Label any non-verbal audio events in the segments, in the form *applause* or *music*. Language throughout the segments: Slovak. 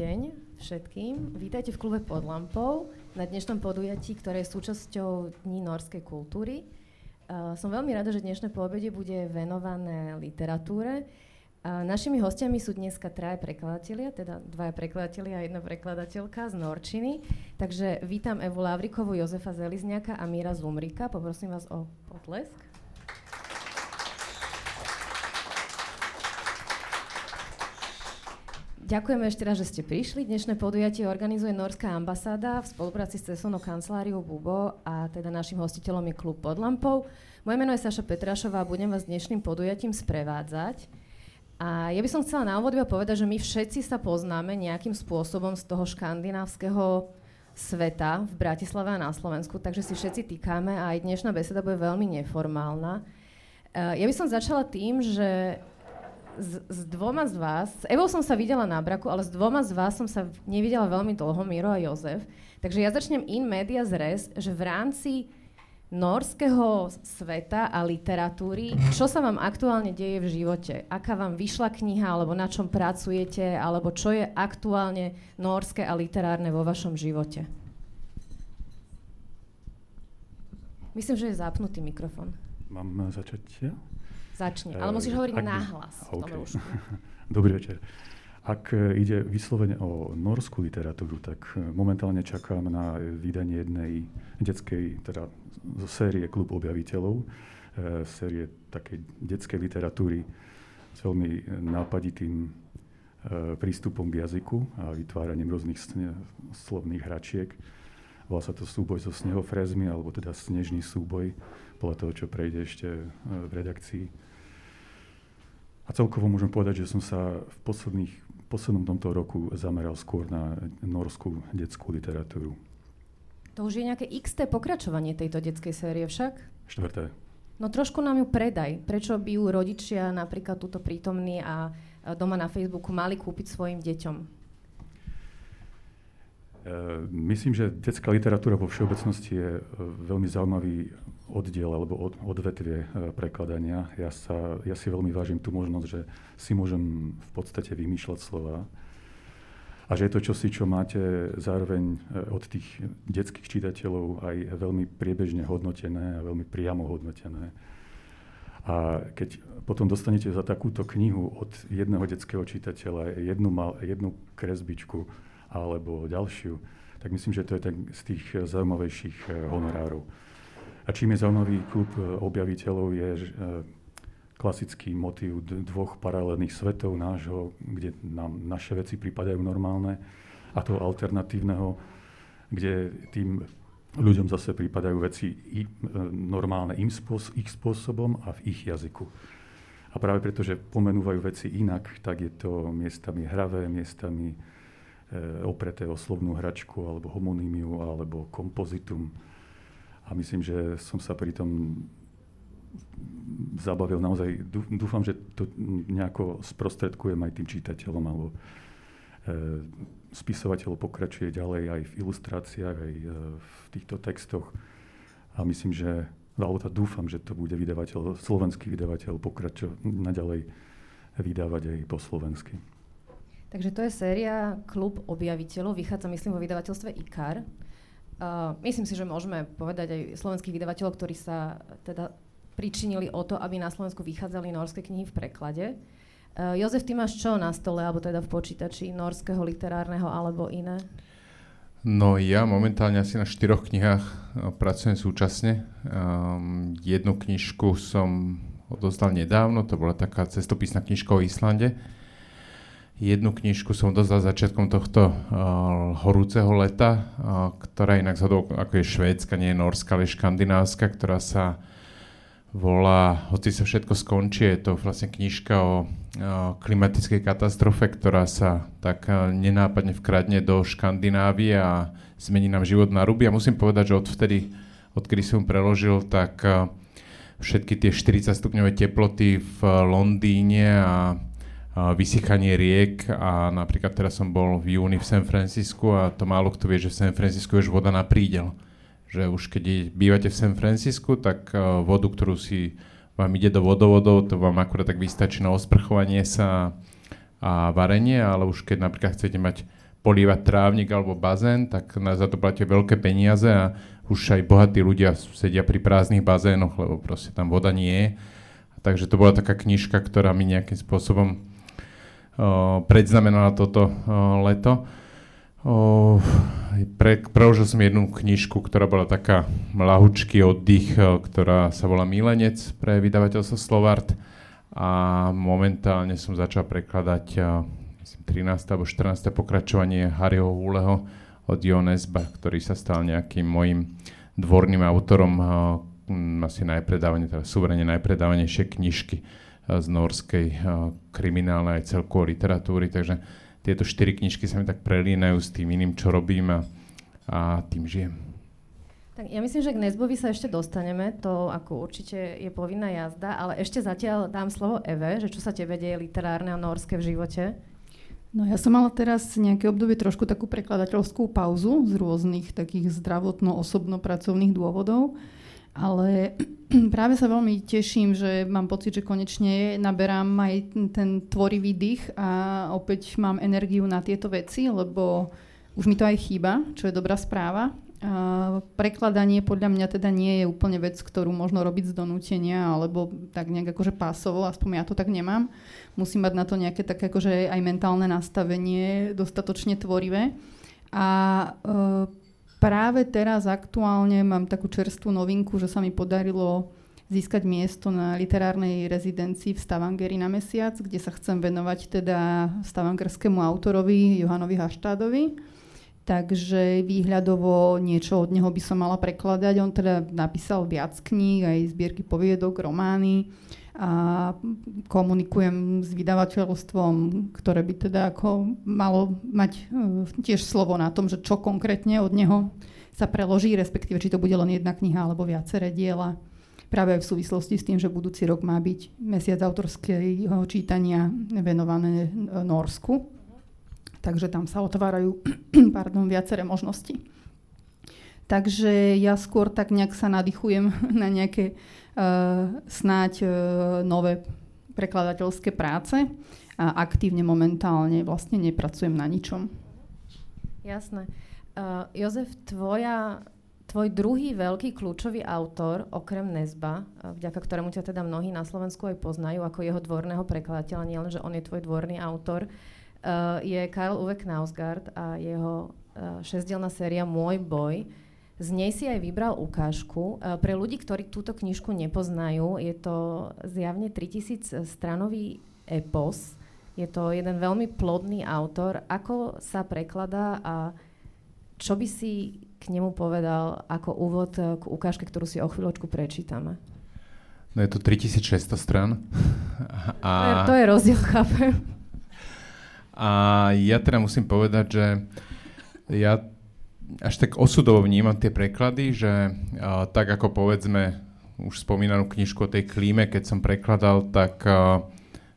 deň všetkým. Vítajte v klube Pod lampou na dnešnom podujatí, ktoré je súčasťou Dní norskej kultúry. Uh, som veľmi rada, že dnešné poobede bude venované literatúre. Uh, našimi hostiami sú dneska traje prekladatelia, teda dvaja prekladatelia a jedna prekladateľka z Norčiny. Takže vítam Evu Lavrikovú, Jozefa Zelizňaka a Míra Zumrika. Poprosím vás o potlesk. Ďakujeme ešte raz, že ste prišli. Dnešné podujatie organizuje Norská ambasáda v spolupráci s cestovnou kanceláriou Bubo a teda našim hostiteľom je klub pod lampou. Moje meno je Saša Petrašová a budem vás dnešným podujatím sprevádzať. A ja by som chcela na úvod povedať, že my všetci sa poznáme nejakým spôsobom z toho škandinávskeho sveta v Bratislave a na Slovensku, takže si všetci týkame a aj dnešná beseda bude veľmi neformálna. Ja by som začala tým, že s, s dvoma z vás, s Evou som sa videla na braku, ale s dvoma z vás som sa nevidela veľmi dlho, Miro a Jozef. Takže ja začnem in media zres, že v rámci norského sveta a literatúry, čo sa vám aktuálne deje v živote? Aká vám vyšla kniha, alebo na čom pracujete, alebo čo je aktuálne norské a literárne vo vašom živote? Myslím, že je zapnutý mikrofón. Mám začať ja? Začni, ale musíš hovoriť Ak nahlas. Okay. *laughs* Dobrý večer. Ak e, ide vyslovene o norskú literatúru, tak e, momentálne čakám na vydanie jednej detskej, teda zo série Klub objaviteľov, e, série takej detskej literatúry s veľmi nápaditým e, prístupom k jazyku a vytváraním rôznych sne, slovných hračiek. Volá sa to súboj so snehofrezmi, alebo teda snežný súboj, podľa toho, čo prejde ešte e, v redakcii a celkovo môžem povedať, že som sa v posledných, poslednom tomto roku zameral skôr na norskú detskú literatúru. To už je nejaké XT pokračovanie tejto detskej série však? Štvrté. No trošku nám ju predaj. Prečo by ju rodičia napríklad túto prítomní a doma na Facebooku mali kúpiť svojim deťom? Uh, myslím, že detská literatúra vo všeobecnosti je uh, veľmi zaujímavý oddiel alebo od, odvetvie e, prekladania. Ja, sa, ja si veľmi vážim tú možnosť, že si môžem v podstate vymýšľať slova a že je to čosi, čo máte zároveň e, od tých detských čitateľov aj veľmi priebežne hodnotené a veľmi priamo hodnotené. A keď potom dostanete za takúto knihu od jedného detského čitateľa jednu, mal, jednu kresbičku alebo ďalšiu, tak myslím, že to je tak z tých zaujímavejších e, honorárov. A čím je zaujímavý klub e, objaviteľov je že, klasický motív dvoch paralelných svetov nášho, kde nám naše veci pripadajú normálne a toho alternatívneho, kde tým ľuďom zase pripadajú veci normálne im spôsob, ich spôsobom a v ich jazyku. A práve preto, že pomenúvajú veci inak, tak je to miestami hravé, miestami opreté o slovnú hračku alebo homonýmiu alebo kompozitum a myslím, že som sa pri tom zabavil naozaj. Dúfam, že to nejako sprostredkujem aj tým čitateľom, alebo e, spisovateľ pokračuje ďalej aj v ilustráciách, aj e, v týchto textoch. A myslím, že, alebo tá dúfam, že to bude vydavateľ, slovenský vydavateľ pokračovať naďalej vydávať aj po slovensky. Takže to je séria Klub objaviteľov, vychádza myslím vo vydavateľstve IKAR. Uh, myslím si, že môžeme povedať aj slovenských vydavateľov, ktorí sa teda pričinili o to, aby na Slovensku vychádzali norské knihy v preklade. Uh, Jozef, ty máš čo na stole, alebo teda v počítači, norského, literárneho alebo iné? No ja momentálne asi na štyroch knihách pracujem súčasne. Um, jednu knižku som odozdal nedávno, to bola taká cestopisná knižka o Islande. Jednu knižku som dostal začiatkom tohto uh, horúceho leta, uh, ktorá inak zhodou, ako je švédska, nie je norská, ale škandinávska, ktorá sa volá Hoci sa všetko skončí, je to vlastne knižka o uh, klimatickej katastrofe, ktorá sa tak uh, nenápadne vkradne do Škandinávie a zmení nám život na ruby. A musím povedať, že odvtedy, odkedy som preložil, tak uh, všetky tie 40 stupňové teploty v Londýne a vysychanie riek a napríklad teraz som bol v júni v San Francisku a to málo kto vie, že v San Francisku je už voda na prídel. Že už keď bývate v San Francisku, tak vodu, ktorú si vám ide do vodovodov, to vám akurát tak vystačí na osprchovanie sa a varenie, ale už keď napríklad chcete mať polívať trávnik alebo bazén, tak na, za to platia veľké peniaze a už aj bohatí ľudia sedia pri prázdnych bazénoch, lebo proste tam voda nie je. Takže to bola taká knižka, ktorá mi nejakým spôsobom predznamenala toto leto. Pre, preložil som jednu knižku, ktorá bola taká lahučký oddych, ktorá sa volá Milenec pre vydavateľstvo Slovart a momentálne som začal prekladať uh, myslím, 13. alebo 14. pokračovanie Harryho Húleho od Jonesba, ktorý sa stal nejakým mojim dvorným autorom asi najpredávané, teda suverene najpredávanejšie knižky z norskej uh, kriminálnej aj celkovej literatúry, takže tieto štyri knižky sa mi tak prelínajú s tým iným, čo robím a, a tým žijem. Tak ja myslím, že k Nesbovi sa ešte dostaneme, to ako určite je povinná jazda, ale ešte zatiaľ dám slovo Eve, že čo sa tebe deje literárne a norské v živote? No ja som mala teraz nejaké obdobie trošku takú prekladateľskú pauzu z rôznych takých zdravotno-osobno-pracovných dôvodov, ale *clears throat* práve sa veľmi teším, že mám pocit, že konečne naberám aj ten tvorivý dých a opäť mám energiu na tieto veci, lebo už mi to aj chýba, čo je dobrá správa. A prekladanie podľa mňa teda nie je úplne vec, ktorú možno robiť z donútenia alebo tak nejak akože pásovo, aspoň ja to tak nemám. Musím mať na to nejaké také akože aj mentálne nastavenie dostatočne tvorivé. A e, práve teraz aktuálne mám takú čerstvú novinku, že sa mi podarilo získať miesto na literárnej rezidencii v Stavangeri na mesiac, kde sa chcem venovať teda stavangerskému autorovi Johanovi Haštádovi takže výhľadovo niečo od neho by som mala prekladať. On teda napísal viac kníh, aj zbierky poviedok, romány a komunikujem s vydavateľstvom, ktoré by teda ako malo mať e, tiež slovo na tom, že čo konkrétne od neho sa preloží, respektíve či to bude len jedna kniha alebo viaceré diela. Práve aj v súvislosti s tým, že budúci rok má byť mesiac autorského čítania venované Norsku takže tam sa otvárajú *clears throat* pardon, viaceré možnosti. Takže ja skôr tak nejak sa nadýchujem *laughs* na nejaké uh, snáď uh, nové prekladateľské práce a aktívne momentálne vlastne nepracujem na ničom. Jasné. Uh, Jozef, tvoja, tvoj druhý veľký kľúčový autor, okrem Nezba, vďaka ktorému ťa teda mnohí na Slovensku aj poznajú ako jeho dvorného prekladateľa, nielen, že on je tvoj dvorný autor, uh, je Karl Uwe Knausgard a jeho uh, šesťdielná séria Môj boj. Z nej si aj vybral ukážku. Uh, pre ľudí, ktorí túto knižku nepoznajú, je to zjavne 3000 stranový epos. Je to jeden veľmi plodný autor. Ako sa prekladá a čo by si k nemu povedal ako úvod k ukážke, ktorú si o chvíľočku prečítame? No je to 3600 stran. A... To je rozdiel, chápem. A ja teda musím povedať, že ja až tak osudovo vnímam tie preklady, že uh, tak ako povedzme už spomínanú knižku o tej klíme, keď som prekladal, tak uh,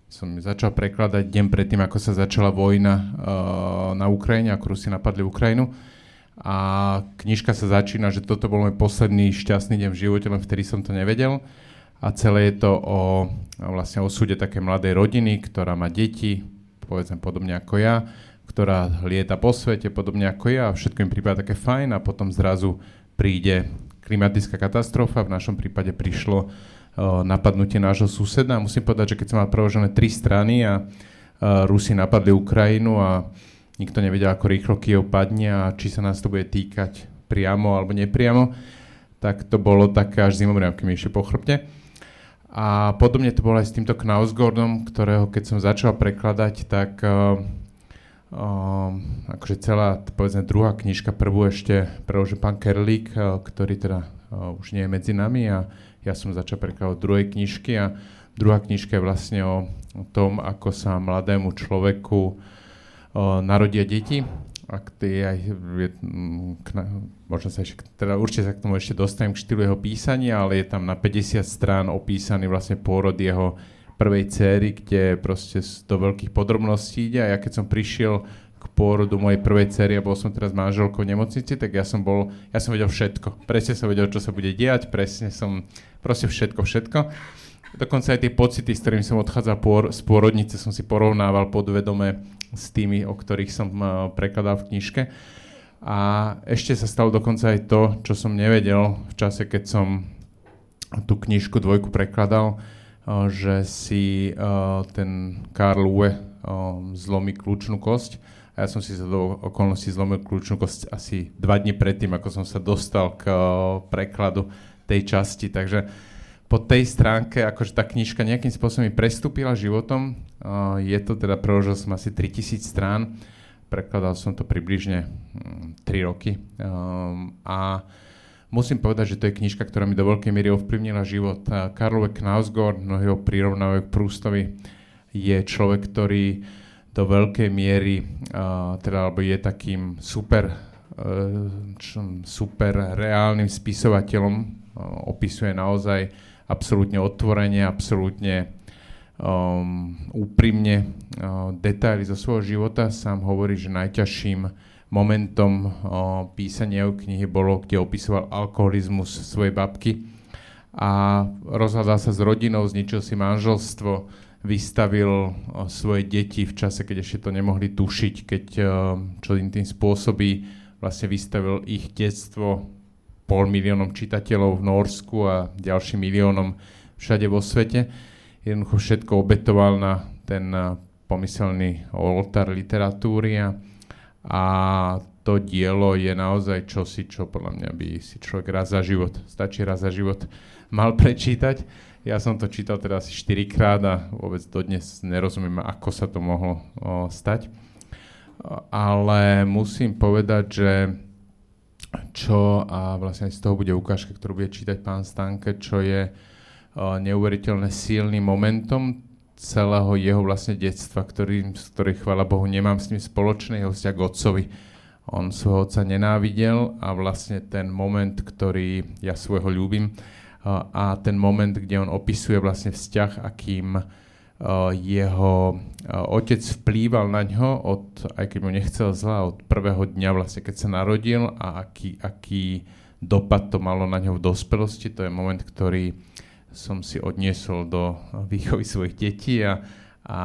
som začal prekladať deň predtým, ako sa začala vojna uh, na Ukrajine, ako Rusi napadli Ukrajinu. A knižka sa začína, že toto bol môj posledný šťastný deň v živote, len vtedy som to nevedel. A celé je to o vlastne osude také mladej rodiny, ktorá má deti, povedzme podobne ako ja, ktorá lieta po svete podobne ako ja a všetko im prípada také fajn a potom zrazu príde klimatická katastrofa, v našom prípade prišlo uh, napadnutie nášho suseda. Musím povedať, že keď som mal preložené tri strany a uh, Rusi napadli Ukrajinu a nikto nevedel, ako rýchlo Kiev padne a či sa nás to bude týkať priamo alebo nepriamo, tak to bolo také až zimomriavky mi po chrbte. A podobne to bolo aj s týmto Knausgordom, ktorého keď som začal prekladať, tak uh, uh, akože celá, povedzme, druhá knižka, prvú ešte preložil pán Kerlík, uh, ktorý teda uh, už nie je medzi nami a ja som začal prekladať druhej knižky a druhá knižka je vlastne o, tom, ako sa mladému človeku uh, narodia deti. Ak ty aj, možno sa ešte, teda určite sa k tomu ešte dostanem k štýlu jeho písania, ale je tam na 50 strán opísaný vlastne pôrod jeho prvej céry, kde proste do veľkých podrobností ide a ja keď som prišiel k pôrodu mojej prvej céry a bol som teraz manželkou v nemocnici, tak ja som bol, ja som vedel všetko. Presne som vedel, čo sa bude diať, presne som, proste všetko, všetko. Dokonca aj tie pocity, s ktorými som odchádzal z pôrodnice, som si porovnával podvedome s tými, o ktorých som prekladal v knižke. A ešte sa stalo dokonca aj to, čo som nevedel v čase, keď som tú knižku dvojku prekladal, že si ten Karl Uwe zlomí kľúčnú kosť. A ja som si za do okolností zlomil kľúčnú kosť asi dva dní predtým, ako som sa dostal k prekladu tej časti. Takže po tej stránke, akože tá knižka nejakým spôsobom mi prestúpila životom. je to teda, preložil som asi 3000 strán, prekladal som to približne 3 hm, roky. a musím povedať, že to je knižka, ktorá mi do veľkej miery ovplyvnila život. Karl Knausgård, mnohí ho prirovnávajú k Prústovi, je človek, ktorý do veľkej miery, teda, alebo je takým super, e, super reálnym spisovateľom, opisuje naozaj absolútne otvorene, absolútne um, úprimne uh, detaily zo svojho života. Sám hovorí, že najťažším momentom uh, písania jeho knihy bolo, kde opisoval alkoholizmus svojej babky a rozhľadal sa s rodinou, zničil si manželstvo, vystavil uh, svoje deti v čase, keď ešte to nemohli tušiť, keď uh, čo im tým spôsobí, vlastne vystavil ich detstvo pol miliónom čitateľov v Norsku a ďalším miliónom všade vo svete. Jednoducho všetko obetoval na ten pomyselný oltár literatúry a, a to dielo je naozaj čosi, čo podľa mňa by si človek raz za život, stačí raz za život, mal prečítať. Ja som to čítal teda asi 4 krát a vôbec dodnes nerozumiem, ako sa to mohlo o, stať. Ale musím povedať, že čo a vlastne z toho bude ukážka, ktorú bude čítať pán Stanke, čo je uh, neuveriteľne silným momentom celého jeho vlastne detstva, ktorý, z ktorých, Bohu, nemám s ním spoločný jeho vzťah k otcovi. On svojho otca nenávidel a vlastne ten moment, ktorý ja svojho ľúbim, a ten moment, kde on opisuje vlastne vzťah, akým Eh, jeho eh, otec vplýval na ňo, od, aj keď mu nechcel zla, od prvého dňa vlastne, keď sa narodil a aký, aký dopad to malo na ňo v dospelosti. To je moment, ktorý som si odniesol do výchovy svojich detí a, a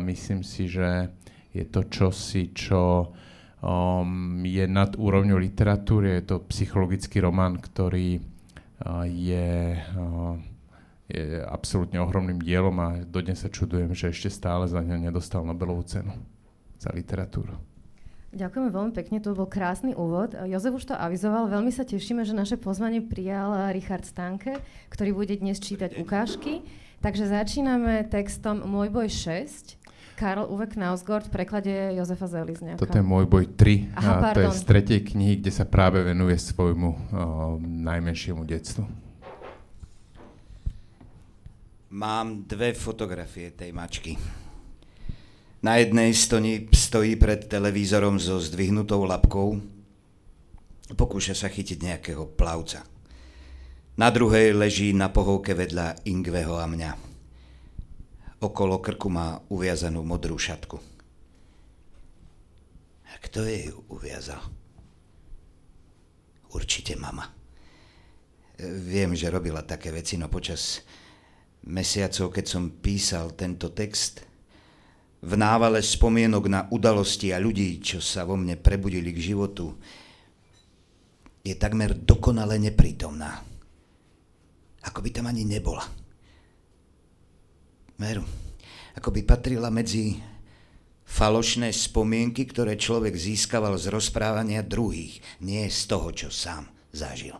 myslím si, že je to čosi, čo um, je nad úrovňou literatúry, je to psychologický román, ktorý uh, je uh, je absolútne ohromným dielom a dodnes sa čudujem, že ešte stále za ňo nedostal Nobelovú cenu za literatúru. Ďakujeme veľmi pekne, to bol krásny úvod. Jozef už to avizoval, veľmi sa tešíme, že naše pozvanie prijal Richard Stanke, ktorý bude dnes čítať ukážky. Takže začíname textom Môj boj 6, Karl Uwe Knausgård v preklade Jozefa Zelizňaka. Toto je Môj boj 3 Aha, a to je z tretej knihy, kde sa práve venuje svojmu o, najmenšiemu detstvu. Mám dve fotografie tej mačky. Na jednej stojí, stojí pred televízorom so zdvihnutou labkou. Pokúša sa chytiť nejakého plavca. Na druhej leží na pohovke vedľa Ingveho a mňa. Okolo krku má uviazanú modrú šatku. A kto jej uviazal? Určite mama. Viem, že robila také veci, no počas mesiacov, keď som písal tento text, v návale spomienok na udalosti a ľudí, čo sa vo mne prebudili k životu, je takmer dokonale neprítomná. Ako by tam ani nebola. Veru, ako by patrila medzi falošné spomienky, ktoré človek získaval z rozprávania druhých, nie z toho, čo sám zažil.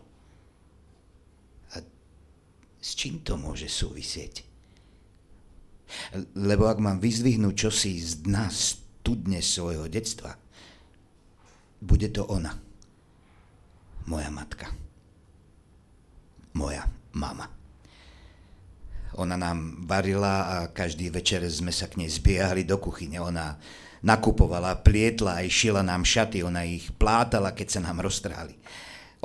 S čím to môže súvisieť? Lebo ak mám vyzdvihnúť čosi z dna studne svojho detstva, bude to ona. Moja matka. Moja mama. Ona nám varila a každý večer sme sa k nej zbiehali do kuchyne. Ona nakupovala, plietla aj šila nám šaty, ona ich plátala, keď sa nám roztráli.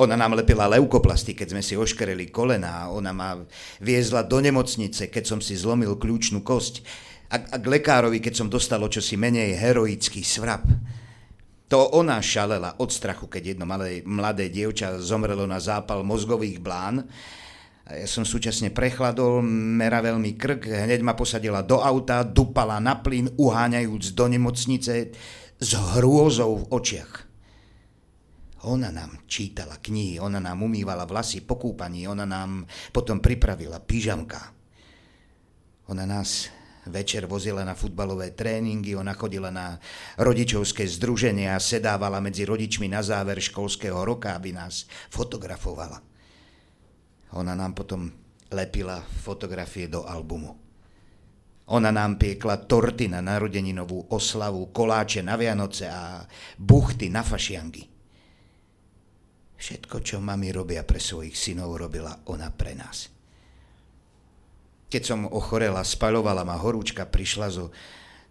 Ona nám lepila leukoplasty, keď sme si oškereli kolena. Ona ma viezla do nemocnice, keď som si zlomil kľúčnú kosť. A, a k lekárovi, keď som dostal čosi menej heroický svrap. To ona šalela od strachu, keď jedno malé, mladé dievča zomrelo na zápal mozgových blán. Ja som súčasne prechladol, meravel mi krk, hneď ma posadila do auta, dupala na plyn, uháňajúc do nemocnice s hrôzou v očiach. Ona nám čítala knihy, ona nám umývala vlasy po kúpaní, ona nám potom pripravila pyžamka. Ona nás večer vozila na futbalové tréningy, ona chodila na rodičovské združenie a sedávala medzi rodičmi na záver školského roka, aby nás fotografovala. Ona nám potom lepila fotografie do albumu. Ona nám piekla torty na narodeninovú oslavu, koláče na Vianoce a buchty na fašiangy. Všetko, čo mami robia pre svojich synov, robila ona pre nás. Keď som ochorela, spaľovala ma horúčka, prišla so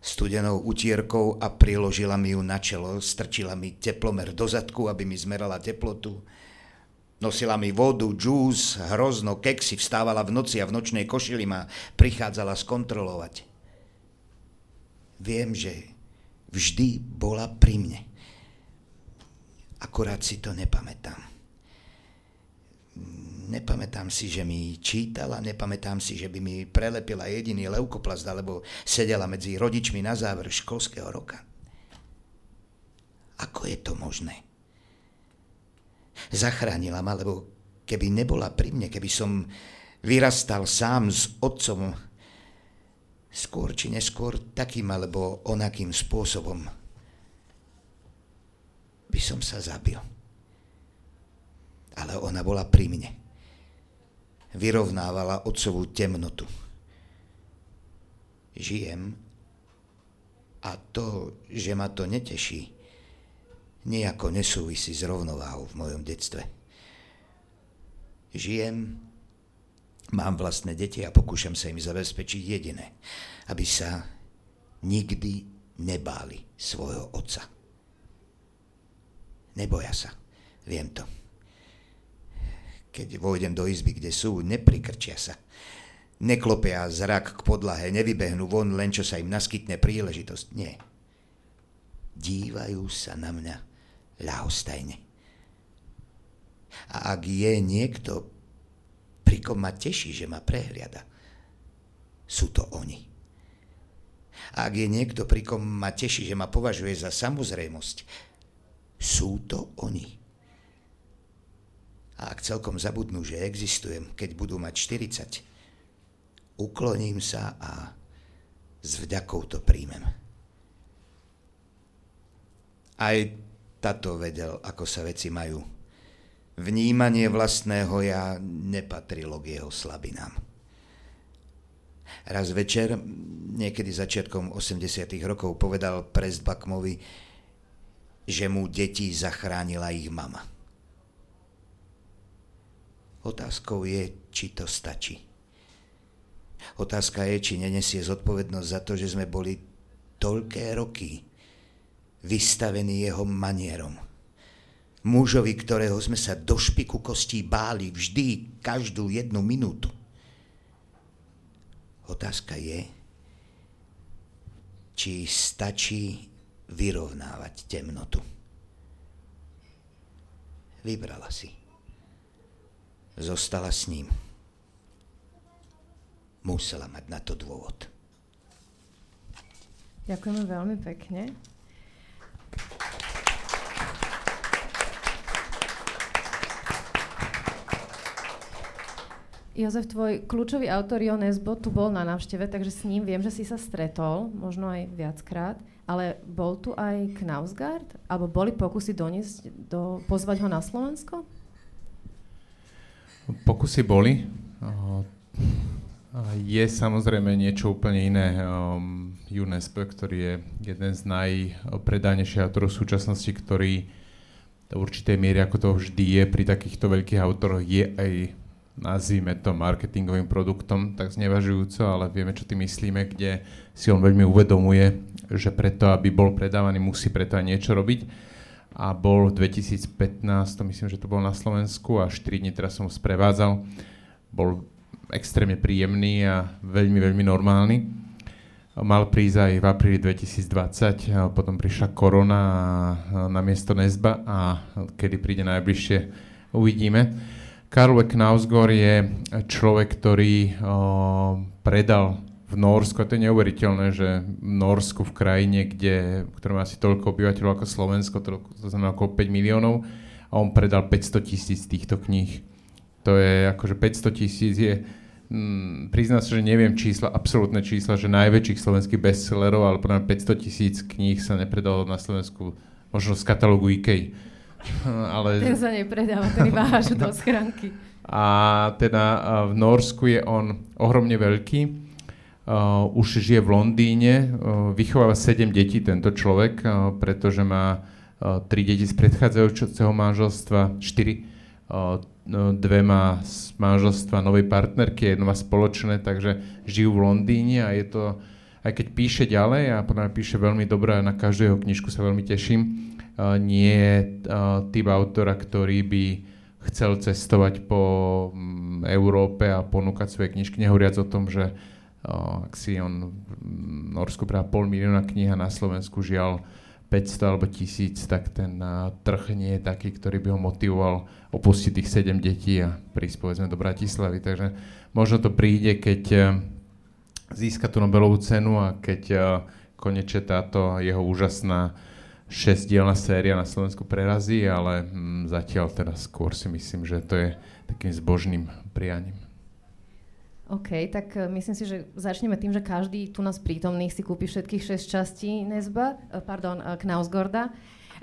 studenou utierkou a priložila mi ju na čelo, strčila mi teplomer do zadku, aby mi zmerala teplotu. Nosila mi vodu, džús, hrozno, keksy, vstávala v noci a v nočnej košili ma prichádzala skontrolovať. Viem, že vždy bola pri mne akorát si to nepamätám. Nepamätám si, že mi čítala, nepamätám si, že by mi prelepila jediný leukoplast alebo sedela medzi rodičmi na záver školského roka. Ako je to možné? Zachránila ma, lebo keby nebola pri mne, keby som vyrastal sám s otcom, skôr či neskôr takým alebo onakým spôsobom by som sa zabil. Ale ona bola pri mne. Vyrovnávala otcovú temnotu. Žijem a to, že ma to neteší, nejako nesúvisí s rovnováhou v mojom detstve. Žijem, mám vlastné deti a pokúšam sa im zabezpečiť jediné, aby sa nikdy nebáli svojho otca. Neboja sa. Viem to. Keď vojdem do izby, kde sú, neprikrčia sa. Neklopia zrak k podlahe, nevybehnú von, len čo sa im naskytne príležitosť. Nie. Dívajú sa na mňa ľahostajne. A ak je niekto, pri kom ma teší, že ma prehliada, sú to oni. A ak je niekto, pri kom ma teší, že ma považuje za samozrejmosť, sú to oni. A ak celkom zabudnú, že existujem, keď budú mať 40, ukloním sa a s vďakou to príjmem. Aj tato vedel, ako sa veci majú. Vnímanie vlastného ja nepatrilo k jeho slabinám. Raz večer, niekedy začiatkom 80. rokov, povedal prest Bakmovi, že mu deti zachránila ich mama. Otázkou je, či to stačí. Otázka je, či nenesie zodpovednosť za to, že sme boli toľké roky vystavení jeho manierom. Mužovi, ktorého sme sa do špiku kostí báli vždy, každú jednu minútu. Otázka je, či stačí vyrovnávať temnotu. Vybrala si. Zostala s ním. Musela mať na to dôvod. Ďakujeme veľmi pekne. Jozef, tvoj kľúčový autor Jo Nesbo tu bol na návšteve, takže s ním viem, že si sa stretol, možno aj viackrát. Ale bol tu aj Knausgard? Alebo boli pokusy doniesť, do, pozvať ho na Slovensko? Pokusy boli. Je samozrejme niečo úplne iné. UNESCO, ktorý je jeden z najpredanejších autorov v súčasnosti, ktorý do určitej miery, ako to vždy je pri takýchto veľkých autoroch, je aj nazvime to marketingovým produktom, tak znevažujúco, ale vieme, čo tým myslíme, kde si on veľmi uvedomuje, že preto, aby bol predávaný, musí preto aj niečo robiť. A bol v 2015, to myslím, že to bol na Slovensku a 4 dní teraz som ho sprevádzal. Bol extrémne príjemný a veľmi, veľmi normálny. Mal prísť aj v apríli 2020, potom prišla korona na miesto Nezba a kedy príde najbližšie, uvidíme. Karl Knausgård je človek, ktorý predal v Norsku, a to je neuveriteľné, že v Norsku, v krajine, kde, ktoré má asi toľko obyvateľov ako Slovensko, to, to znamená okolo 5 miliónov, a on predal 500 tisíc týchto kníh. To je akože 500 tisíc je, mm, priznám sa, že neviem čísla, absolútne čísla, že najväčších slovenských bestsellerov, ale podľa 500 tisíc kníh sa nepredalo na Slovensku, možno z katalógu IKEA *laughs* ale... Ten sa nepredáva, ten iba do schránky. A teda v Norsku je on ohromne veľký. Uh, už žije v Londýne, uh, vychováva 7 detí tento človek, uh, pretože má uh, 3 deti z predchádzajúceho manželstva, 4. Uh, dve má z manželstva novej partnerky, jedno má spoločné, takže žijú v Londýne a je to, aj keď píše ďalej a podľa píše veľmi dobré a na každú jeho knižku sa veľmi teším, nie je typ autora, ktorý by chcel cestovať po mm, Európe a ponúkať svoje knižky, nehovoriac o tom, že ak si on v Norsku práve pol milióna kníh a na Slovensku žial 500 alebo 1000, tak ten trh nie je taký, ktorý by ho motivoval opustiť tých 7 detí a prísť povedzme do Bratislavy. Takže možno to príde, keď získa tú Nobelovú cenu a keď konečne táto jeho úžasná šesťdielna séria na Slovensku prerazí, ale mm, zatiaľ teraz skôr si myslím, že to je takým zbožným prianím. OK, tak uh, myslím si, že začneme tým, že každý tu nás prítomných si kúpi všetkých šesť častí Nesba, uh, pardon, uh, Knausgorda.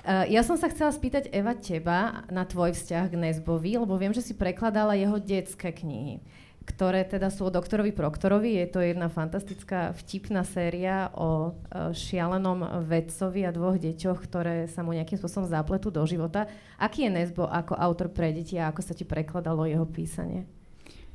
Ja som sa chcela spýtať, Eva, teba na tvoj vzťah k Nesbovi, lebo viem, že si prekladala jeho detské knihy ktoré teda sú o doktorovi Proktorovi. Je to jedna fantastická vtipná séria o e, šialenom vedcovi a dvoch deťoch, ktoré sa mu nejakým spôsobom zapletú do života. Aký je Nesbo ako autor pre deti a ako sa ti prekladalo jeho písanie?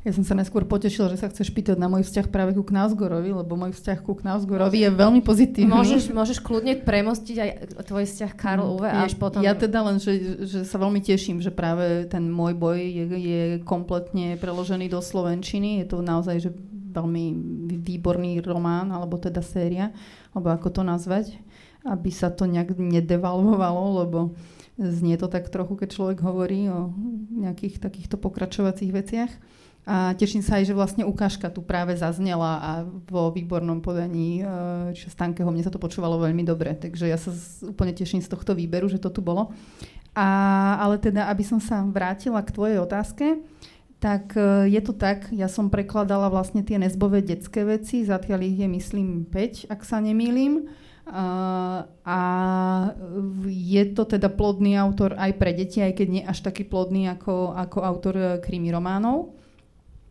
Ja som sa neskôr potešila, že sa chceš pýtať na môj vzťah práve ku Knausgorovi, lebo môj vzťah ku Knausgorovi je veľmi pozitívny. Môžeš, môžeš kľudne premostiť aj tvoj vzťah Karl Uwe ja, až potom... Ja teda len, že, že sa veľmi teším, že práve ten môj boj je, je kompletne preložený do Slovenčiny. Je to naozaj že veľmi výborný román, alebo teda séria, alebo ako to nazvať, aby sa to nejak nedevalvovalo, lebo znie to tak trochu, keď človek hovorí o nejakých takýchto pokračovacích veciach. A teším sa aj, že vlastne ukážka tu práve zaznela a vo výbornom podaní čiže Stankeho mne sa to počúvalo veľmi dobre, takže ja sa úplne teším z tohto výberu, že to tu bolo. A, ale teda, aby som sa vrátila k tvojej otázke, tak e, je to tak, ja som prekladala vlastne tie nezbové detské veci, zatiaľ ich je myslím 5, ak sa nemýlim. Uh, a je to teda plodný autor aj pre deti, aj keď nie až taký plodný ako, ako autor krimi románov.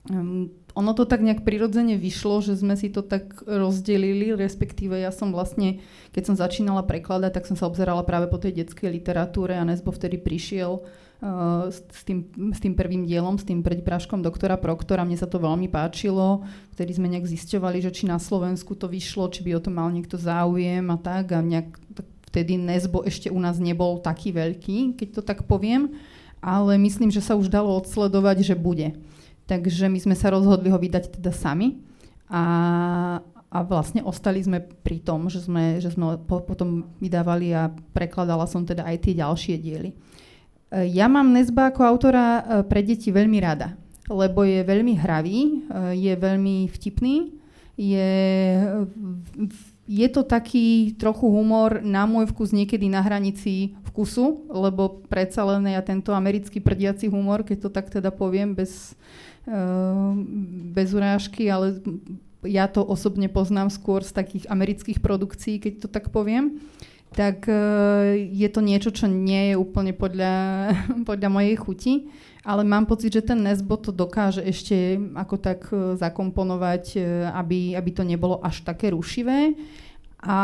Ono to tak nejak prirodzene vyšlo, že sme si to tak rozdelili, respektíve ja som vlastne, keď som začínala prekladať, tak som sa obzerala práve po tej detskej literatúre a Nesbo vtedy prišiel uh, s, tým, s tým prvým dielom, s tým predpráškom doktora Proktora. Mne sa to veľmi páčilo. Vtedy sme nejak zisťovali, že či na Slovensku to vyšlo, či by o to mal niekto záujem a tak. A nejak vtedy Nesbo ešte u nás nebol taký veľký, keď to tak poviem. Ale myslím, že sa už dalo odsledovať, že bude. Takže my sme sa rozhodli ho vydať teda sami a, a vlastne ostali sme pri tom, že sme, že sme po, potom vydávali a prekladala som teda aj tie ďalšie diely. E, ja mám Nesba ako autora e, pre deti veľmi rada, lebo je veľmi hravý, e, je veľmi vtipný, je, je to taký trochu humor na môj vkus niekedy na hranici vkusu, lebo predsa len ja tento americký prdiaci humor, keď to tak teda poviem bez, bez urážky, ale ja to osobne poznám skôr z takých amerických produkcií, keď to tak poviem, tak e, je to niečo, čo nie je úplne podľa, *laughs* podľa mojej chuti, ale mám pocit, že ten Nesbo to dokáže ešte ako tak e, zakomponovať, e, aby, aby to nebolo až také rušivé. A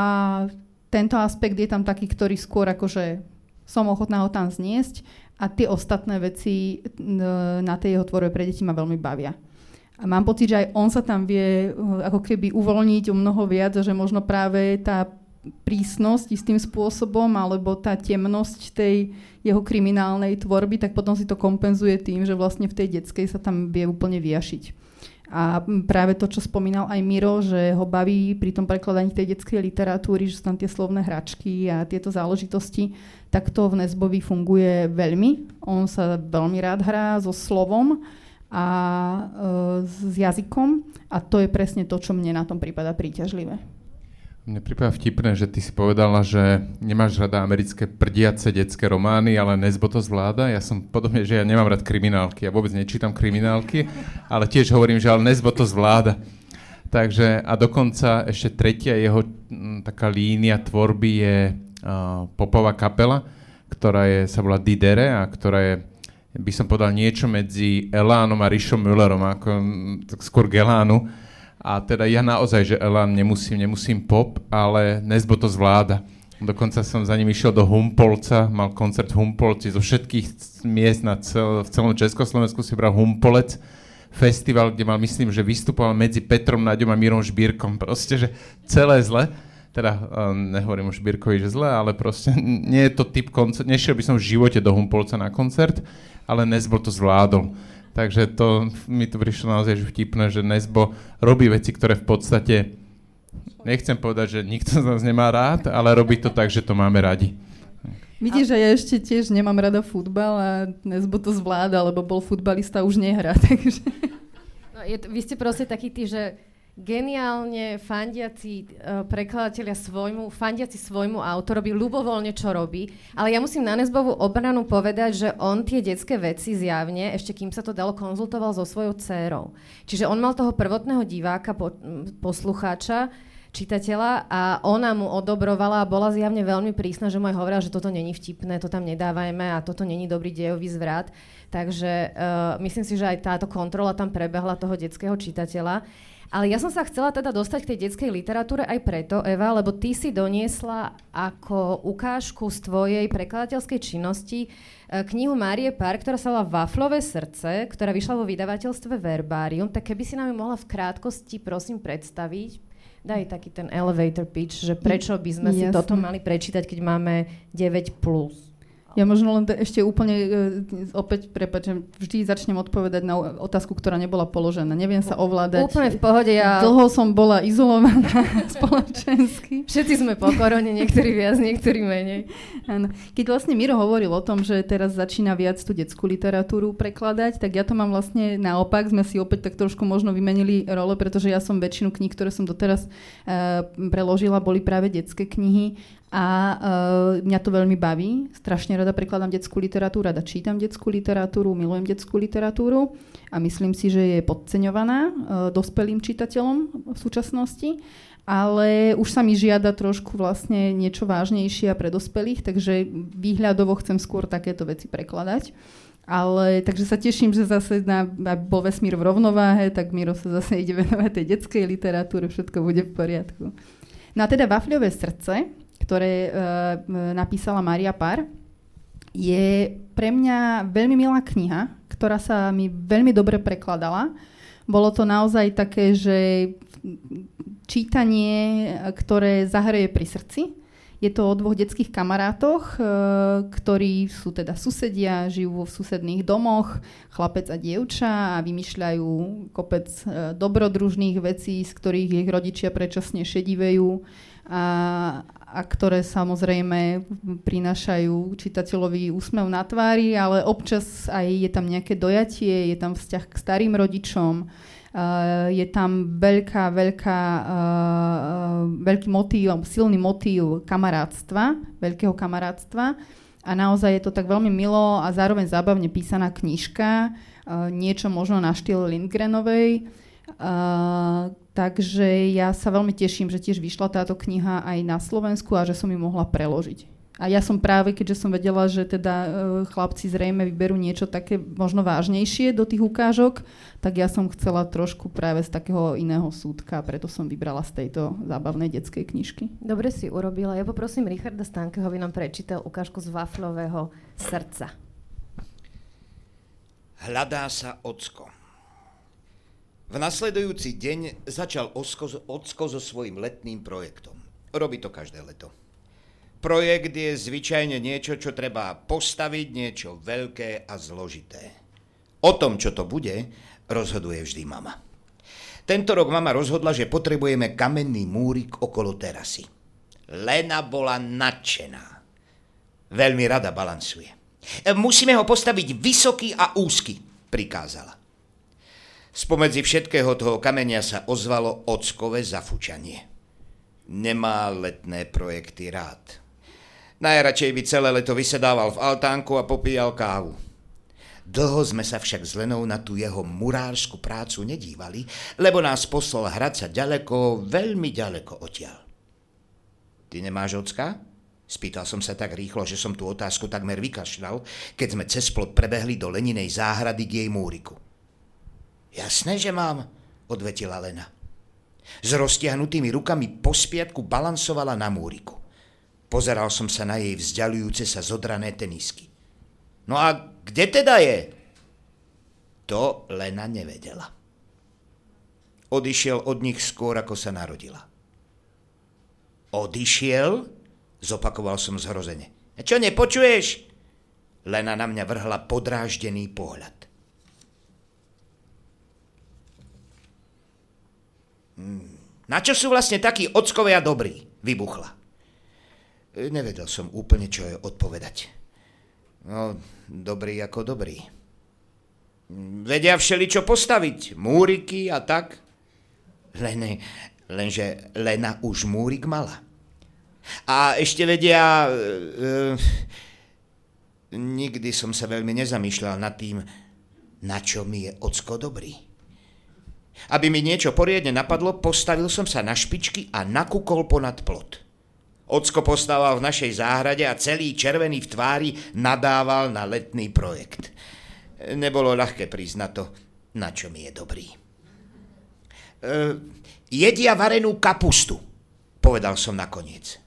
tento aspekt je tam taký, ktorý skôr akože som ochotná ho tam zniesť a tie ostatné veci na tej jeho tvorbe pre deti ma veľmi bavia. A mám pocit, že aj on sa tam vie uh, ako keby uvoľniť o mnoho viac že možno práve tá prísnosť istým spôsobom alebo tá temnosť tej jeho kriminálnej tvorby, tak potom si to kompenzuje tým, že vlastne v tej detskej sa tam vie úplne vyjašiť. A práve to, čo spomínal aj Miro, že ho baví pri tom prekladaní tej detskej literatúry, že sú tam tie slovné hračky a tieto záležitosti, tak to v Nesbovi funguje veľmi. On sa veľmi rád hrá so slovom a e, s jazykom a to je presne to, čo mne na tom prípada príťažlivé. Mne prípada vtipné, že ty si povedala, že nemáš rada americké prdiace detské romány, ale Nesbo to zvláda. Ja som podobne, že ja nemám rád kriminálky. Ja vôbec nečítam kriminálky, ale tiež hovorím, že ale Nesbo to zvláda. Takže a dokonca ešte tretia jeho taká línia tvorby je uh, popová kapela, ktorá je, sa volá Didere a ktorá je by som povedal niečo medzi Elánom a Rišom Müllerom, ako skôr Gelánu a teda ja naozaj, že Elan nemusím, nemusím pop, ale Nesbo to zvláda. Dokonca som za ním išiel do Humpolca, mal koncert v Humpolci, zo všetkých miest na cel, v celom Československu si bral Humpolec, festival, kde mal, myslím, že vystupoval medzi Petrom Naďom a Mírom Šbírkom. Proste, že celé zle. Teda nehovorím o Šbírkovi, že zle, ale proste nie je to typ koncert. Nešiel by som v živote do Humpolca na koncert, ale Nesbo to zvládol. Takže to mi to prišlo naozaj že vtipné, že Nesbo robí veci, ktoré v podstate, nechcem povedať, že nikto z nás nemá rád, ale robí to tak, že to máme radi. Vidíš, že ja ešte tiež nemám rada futbal a Nesbo to zvláda, lebo bol futbalista, už nehrá, *laughs* takže... No, je, vy ste proste takí tí, že geniálne fandiaci uh, prekladatelia svojmu, fandiaci svojmu autorovi, ľubovoľne čo robí. Ale ja musím na Nesbovú obranu povedať, že on tie detské veci zjavne, ešte kým sa to dalo, konzultoval so svojou dcérou. Čiže on mal toho prvotného diváka, po, poslucháča, čitateľa a ona mu odobrovala a bola zjavne veľmi prísna, že mu aj hovorila, že toto není vtipné, to tam nedávajme a toto není dobrý dejový zvrat. Takže uh, myslím si, že aj táto kontrola tam prebehla toho detského čitateľa. Ale ja som sa chcela teda dostať k tej detskej literatúre aj preto, Eva, lebo ty si doniesla ako ukážku z tvojej prekladateľskej činnosti e, knihu Márie Pár, ktorá sa volá Waflové srdce, ktorá vyšla vo vydavateľstve Verbarium. Tak keby si nám ju mohla v krátkosti prosím predstaviť, daj taký ten elevator pitch, že prečo by sme Jasne. si toto mali prečítať, keď máme 9+. Plus. Ja možno len ešte úplne, e, opäť prepačem, vždy začnem odpovedať na otázku, ktorá nebola položená. Neviem sa ovládať. Úplne v pohode. Ja... Dlho som bola izolovaná *laughs* spoločensky. Všetci sme po korone, niektorí viac, niektorí menej. Áno. Keď vlastne Miro hovoril o tom, že teraz začína viac tú detskú literatúru prekladať, tak ja to mám vlastne naopak. Sme si opäť tak trošku možno vymenili role, pretože ja som väčšinu kníh, ktoré som doteraz uh, preložila, boli práve detské knihy a uh, mňa to veľmi baví. Strašne rada prekladám detskú literatúru, rada čítam detskú literatúru, milujem detskú literatúru a myslím si, že je podceňovaná uh, dospelým čitateľom v súčasnosti. Ale už sa mi žiada trošku vlastne niečo vážnejšie pre dospelých, takže výhľadovo chcem skôr takéto veci prekladať. Ale takže sa teším, že zase na, bol vesmír v rovnováhe, tak Miro sa zase ide venovať tej detskej literatúre, všetko bude v poriadku. No a teda Wafľové srdce, ktoré uh, napísala Maria Par, je pre mňa veľmi milá kniha, ktorá sa mi veľmi dobre prekladala. Bolo to naozaj také, že čítanie, ktoré zahreje pri srdci. Je to o dvoch detských kamarátoch, ktorí sú teda susedia, žijú v susedných domoch, chlapec a dievča a vymýšľajú kopec dobrodružných vecí, z ktorých ich rodičia predčasne šedivejú a, a ktoré samozrejme prinášajú čitateľovi úsmev na tvári, ale občas aj je tam nejaké dojatie, je tam vzťah k starým rodičom, uh, je tam veľká, veľká, uh, veľký motív, silný motív kamarátstva, veľkého kamarátstva. A naozaj je to tak veľmi milo a zároveň zábavne písaná knižka, uh, niečo možno na štýl Lindgrenovej, Uh, takže ja sa veľmi teším, že tiež vyšla táto kniha aj na Slovensku a že som ju mohla preložiť. A ja som práve, keďže som vedela, že teda uh, chlapci zrejme vyberú niečo také možno vážnejšie do tých ukážok, tak ja som chcela trošku práve z takého iného súdka, preto som vybrala z tejto zábavnej detskej knižky. Dobre si urobila. Ja poprosím Richarda Stankeho, aby nám prečítal ukážku z waflového srdca. Hľadá sa ocko. V nasledujúci deň začal Ocko, Ocko so svojím letným projektom. Robí to každé leto. Projekt je zvyčajne niečo, čo treba postaviť, niečo veľké a zložité. O tom, čo to bude, rozhoduje vždy mama. Tento rok mama rozhodla, že potrebujeme kamenný múrik okolo terasy. Lena bola nadšená. Veľmi rada balansuje. Musíme ho postaviť vysoký a úzky, prikázala. Spomedzi všetkého toho kamenia sa ozvalo ockové zafučanie. Nemá letné projekty rád. Najradšej by celé leto vysedával v altánku a popíjal kávu. Dlho sme sa však s Lenou na tú jeho murársku prácu nedívali, lebo nás poslal hrať sa ďaleko, veľmi ďaleko odtiaľ. Ty nemáš ocka? Spýtal som sa tak rýchlo, že som tú otázku takmer vykašľal, keď sme cez plot prebehli do Leninej záhrady k jej múriku. Jasné, že mám, odvetila Lena. S roztiahnutými rukami po spiatku balansovala na múriku. Pozeral som sa na jej vzdialujúce sa zodrané tenisky. No a kde teda je? To Lena nevedela. Odišiel od nich skôr, ako sa narodila. Odišiel? Zopakoval som zhrozene. Čo nepočuješ? Lena na mňa vrhla podráždený pohľad. Na čo sú vlastne takí ockovia dobrí? Vybuchla. Nevedel som úplne, čo je odpovedať. No, dobrý ako dobrý. Vedia všeličo postaviť, múriky a tak. Len, lenže Lena už múrik mala. A ešte vedia... E, e, nikdy som sa veľmi nezamýšľal nad tým, na čo mi je ocko dobrý. Aby mi niečo poriadne napadlo, postavil som sa na špičky a nakúkol ponad plot. Ocko postával v našej záhrade a celý červený v tvári nadával na letný projekt. Nebolo ľahké prísť na to, na čo mi je dobrý. E, jedia varenú kapustu, povedal som nakoniec.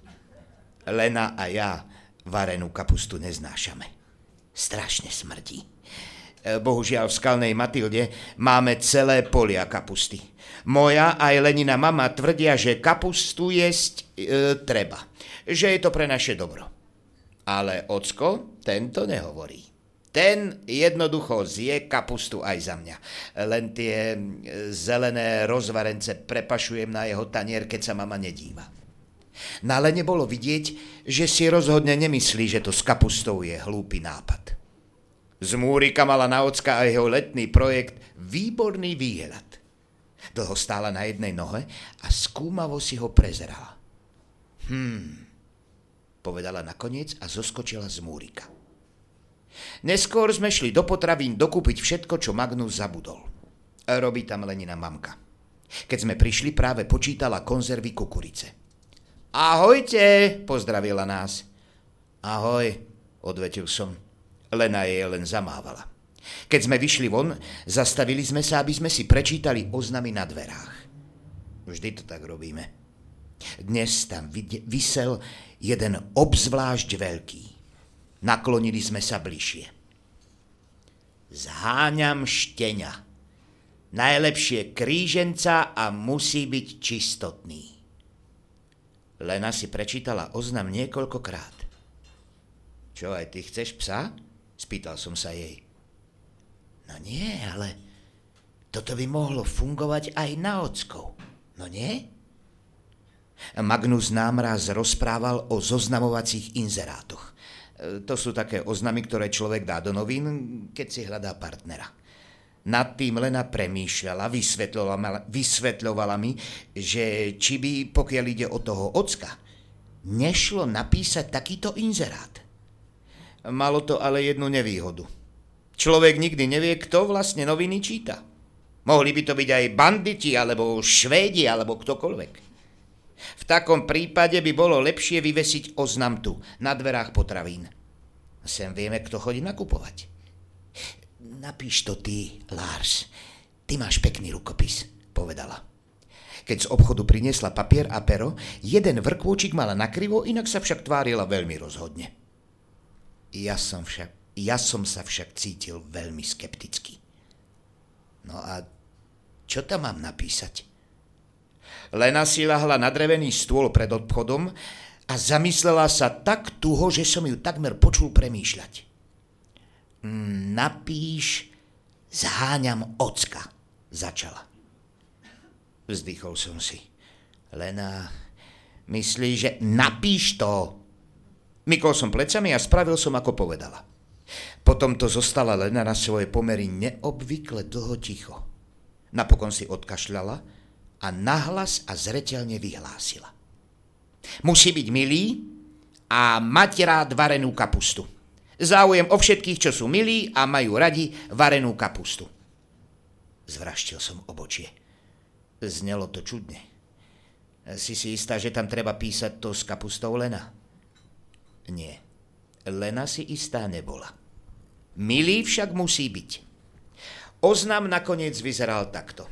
Lena a ja varenú kapustu neznášame. Strašne smrdí. E, bohužiaľ v skalnej Matilde máme celé polia kapusty. Moja aj Lenina mama tvrdia, že kapustu jesť e, treba že je to pre naše dobro. Ale ocko tento nehovorí. Ten jednoducho zje kapustu aj za mňa. Len tie zelené rozvarence prepašujem na jeho tanier, keď sa mama nedíva. Na Lene bolo vidieť, že si rozhodne nemyslí, že to s kapustou je hlúpy nápad. Z Múrika mala na ocka a jeho letný projekt výborný výhľad. Dlho stála na jednej nohe a skúmavo si ho prezerala. Hmm, povedala nakoniec a zoskočila z múrika. Neskôr sme šli do potravín dokúpiť všetko, čo Magnus zabudol. Robí tam Lenina mamka. Keď sme prišli, práve počítala konzervy kukurice. Ahojte, pozdravila nás. Ahoj, odvetil som. Lena jej len zamávala. Keď sme vyšli von, zastavili sme sa, aby sme si prečítali oznamy na dverách. Vždy to tak robíme. Dnes tam vysel jeden obzvlášť veľký. Naklonili sme sa bližšie. Zháňam štenia. Najlepšie kríženca a musí byť čistotný. Lena si prečítala oznam niekoľkokrát. Čo, aj ty chceš psa? Spýtal som sa jej. No nie, ale toto by mohlo fungovať aj na ockov. No nie? Magnus nám raz rozprával o zoznamovacích inzerátoch. E, to sú také oznamy, ktoré človek dá do novín, keď si hľadá partnera. Nad tým Lena premýšľala, vysvetľovala, vysvetľovala mi, že či by, pokiaľ ide o toho ocka, nešlo napísať takýto inzerát. Malo to ale jednu nevýhodu. Človek nikdy nevie, kto vlastne noviny číta. Mohli by to byť aj banditi, alebo švédi, alebo ktokoľvek. V takom prípade by bolo lepšie vyvesiť oznam tu, na dverách potravín. Sem vieme, kto chodí nakupovať. Napíš to ty, Lars. Ty máš pekný rukopis, povedala. Keď z obchodu priniesla papier a pero, jeden vrkvôčik mala nakrivo, inak sa však tvárila veľmi rozhodne. Ja som, však, ja som sa však cítil veľmi skepticky. No a čo tam mám napísať? Lena si lahla na drevený stôl pred obchodom a zamyslela sa tak tuho, že som ju takmer počul premýšľať. Mm, napíš, zháňam ocka, začala. Vzdychol som si. Lena, myslí, že napíš to. Mykol som plecami a spravil som, ako povedala. Potom to zostala Lena na svoje pomery neobvykle dlho ticho. Napokon si odkašľala a nahlas a zretelne vyhlásila. Musí byť milý a mať rád varenú kapustu. Záujem o všetkých, čo sú milí a majú radi varenú kapustu. Zvraštil som obočie. Znelo to čudne. Si si istá, že tam treba písať to s kapustou Lena? Nie. Lena si istá nebola. Milý však musí byť. Oznam nakoniec vyzeral takto.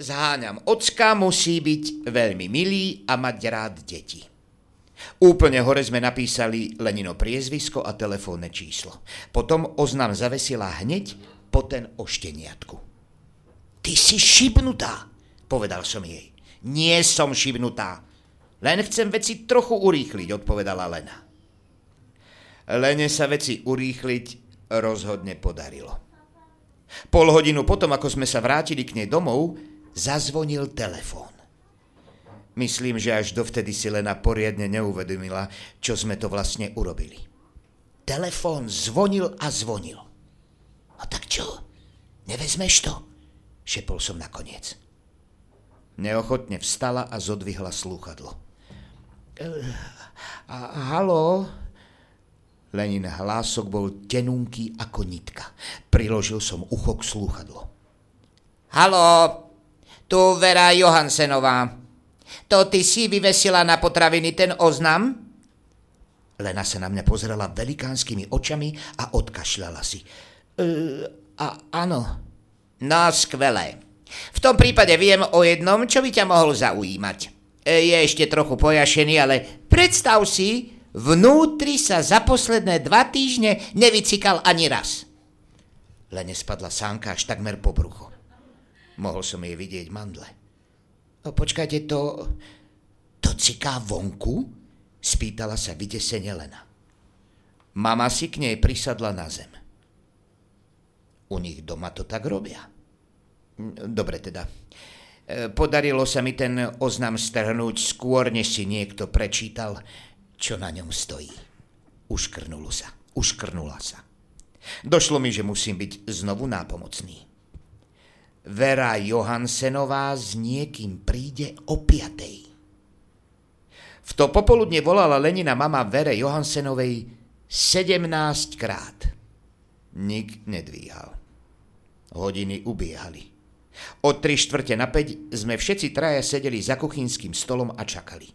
Zháňam, ocka musí byť veľmi milý a mať rád deti. Úplne hore sme napísali Lenino priezvisko a telefónne číslo. Potom oznam zavesila hneď po ten ošteniatku. Ty si šibnutá, povedal som jej. Nie som šibnutá. Len chcem veci trochu urýchliť, odpovedala Lena. Lene sa veci urýchliť rozhodne podarilo. Pol hodinu potom, ako sme sa vrátili k nej domov, zazvonil telefón. Myslím, že až dovtedy si Lena poriadne neuvedomila, čo sme to vlastne urobili. Telefón zvonil a zvonil. No tak čo? Nevezmeš to? Šepol som nakoniec. Neochotne vstala a zodvihla slúchadlo. Uh, halo? Lenin hlások bol tenunký ako nitka. Priložil som ucho k slúchadlo. Halo, tu Vera Johansenová. To ty si vyvesila na potraviny ten oznam? Lena sa na mňa pozrela velikánskymi očami a odkašľala si. E, a, áno. No, skvelé. V tom prípade viem o jednom, čo by ťa mohol zaujímať. E, je ešte trochu pojašený, ale predstav si, Vnútri sa za posledné dva týždne nevycikal ani raz. Lene spadla sánka až takmer po brucho. Mohol som jej vidieť mandle. No počkajte, to... To ciká vonku? Spýtala sa vydesene Lena. Mama si k nej prisadla na zem. U nich doma to tak robia. Dobre teda. E, podarilo sa mi ten oznam strhnúť skôr, než si niekto prečítal čo na ňom stojí. Uškrnulo sa, uškrnula sa. Došlo mi, že musím byť znovu nápomocný. Vera Johansenová s niekým príde o piatej. V to popoludne volala Lenina mama Vere Johansenovej 17 krát. Nik nedvíhal. Hodiny ubiehali. O tri štvrte na päť sme všetci traja sedeli za kuchynským stolom a čakali.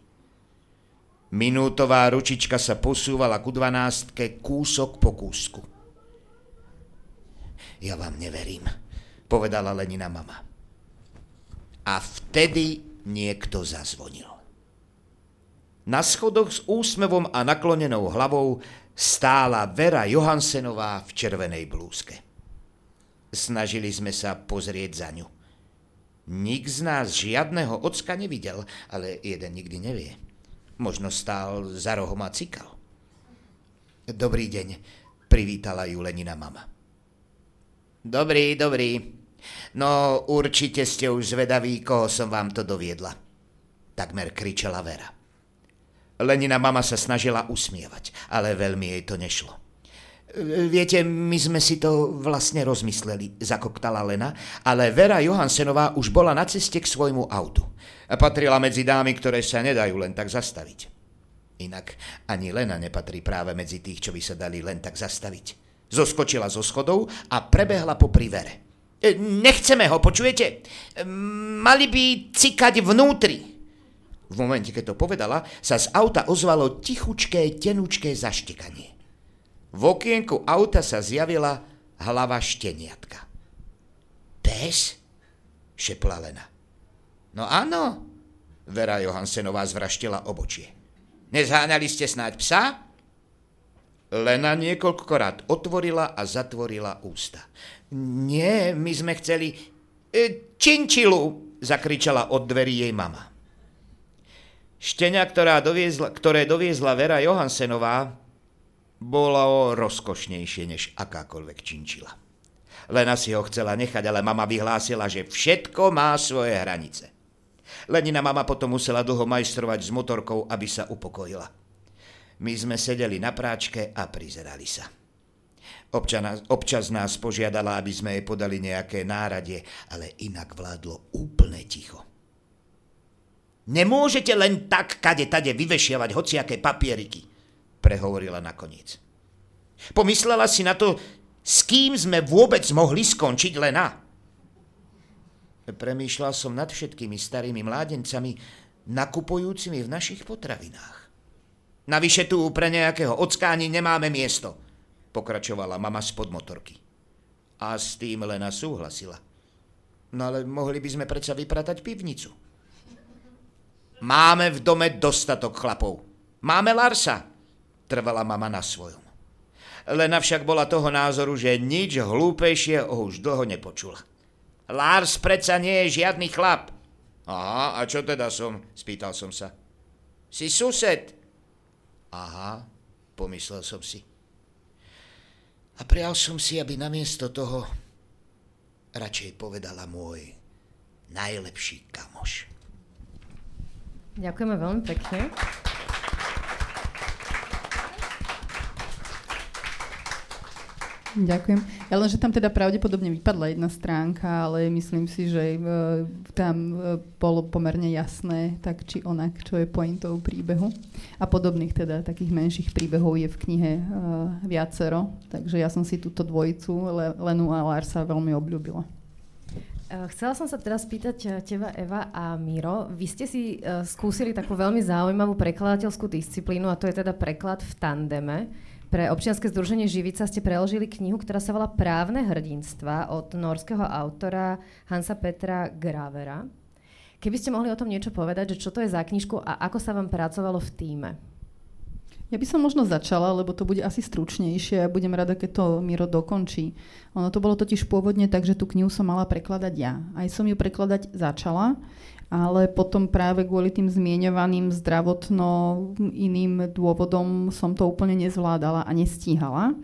Minútová ručička sa posúvala ku dvanástke kúsok po kúsku. Ja vám neverím, povedala Lenina mama. A vtedy niekto zazvonil. Na schodoch s úsmevom a naklonenou hlavou stála Vera Johansenová v červenej blúzke. Snažili sme sa pozrieť za ňu. Nik z nás žiadneho ocka nevidel, ale jeden nikdy nevie. Možno stál za rohom a cikal. Dobrý deň, privítala ju Lenina mama. Dobrý, dobrý. No určite ste už zvedaví, koho som vám to doviedla. Takmer kričala Vera. Lenina mama sa snažila usmievať, ale veľmi jej to nešlo. Viete, my sme si to vlastne rozmysleli, zakoktala Lena, ale Vera Johansenová už bola na ceste k svojmu autu. Patrila medzi dámy, ktoré sa nedajú len tak zastaviť. Inak ani Lena nepatrí práve medzi tých, čo by sa dali len tak zastaviť. Zoskočila zo schodov a prebehla po privere. E, nechceme ho, počujete? E, mali by cikať vnútri. V momente, keď to povedala, sa z auta ozvalo tichučké, tenučké zaštekanie. V okienku auta sa zjavila hlava šteniatka. Pes? šepla Lena. No áno, Vera Johansenová zvraštila obočie. Nezháňali ste snáď psa? Lena niekoľkokrát otvorila a zatvorila ústa. Nie, my sme chceli... E, činčilu, zakričala od dverí jej mama. Štenia, ktorá doviezla, ktoré doviezla Vera Johansenová, bolo rozkošnejšie než akákoľvek činčila. Lena si ho chcela nechať, ale mama vyhlásila, že všetko má svoje hranice. Lenina mama potom musela dlho majstrovať s motorkou, aby sa upokojila. My sme sedeli na práčke a prizerali sa. Občana, občas nás požiadala, aby sme jej podali nejaké náradie, ale inak vládlo úplne ticho. Nemôžete len tak kade tade vyvešiavať hociaké papieriky, prehovorila nakoniec. Pomyslela si na to, s kým sme vôbec mohli skončiť Lena? Premýšľal som nad všetkými starými mládencami, nakupujúcimi v našich potravinách. Navyše tu pre nejakého ockáni nemáme miesto, pokračovala mama z podmotorky. A s tým Lena súhlasila. No ale mohli by sme predsa vypratať pivnicu. Máme v dome dostatok chlapov. Máme Larsa, trvala mama na svojom. Lena však bola toho názoru, že nič hlúpejšie už dlho nepočula. Lars predsa nie je žiadny chlap. Aha, a čo teda som? Spýtal som sa. Si sused. Aha, pomyslel som si. A prial som si, aby namiesto toho radšej povedala môj najlepší kamoš. Ďakujeme veľmi pekne. Ďakujem. Ja len, že tam teda pravdepodobne vypadla jedna stránka, ale myslím si, že uh, tam uh, bolo pomerne jasné, tak či onak, čo je pointou príbehu. A podobných teda takých menších príbehov je v knihe uh, viacero. Takže ja som si túto dvojicu, Le- Lenu a Larsa, veľmi obľúbila. Chcela som sa teraz spýtať teba, Eva a Miro. Vy ste si skúsili takú veľmi zaujímavú prekladateľskú disciplínu a to je teda preklad v tandeme. Pre občianske združenie Živica ste preložili knihu, ktorá sa volá Právne hrdinstva od norského autora Hansa Petra Gravera. Keby ste mohli o tom niečo povedať, že čo to je za knižku a ako sa vám pracovalo v týme? Ja by som možno začala, lebo to bude asi stručnejšie a budem rada, keď to Miro dokončí. Ono to bolo totiž pôvodne tak, že tú knihu som mala prekladať ja. Aj som ju prekladať začala, ale potom práve kvôli tým zmienovaným zdravotno iným dôvodom som to úplne nezvládala a nestíhala.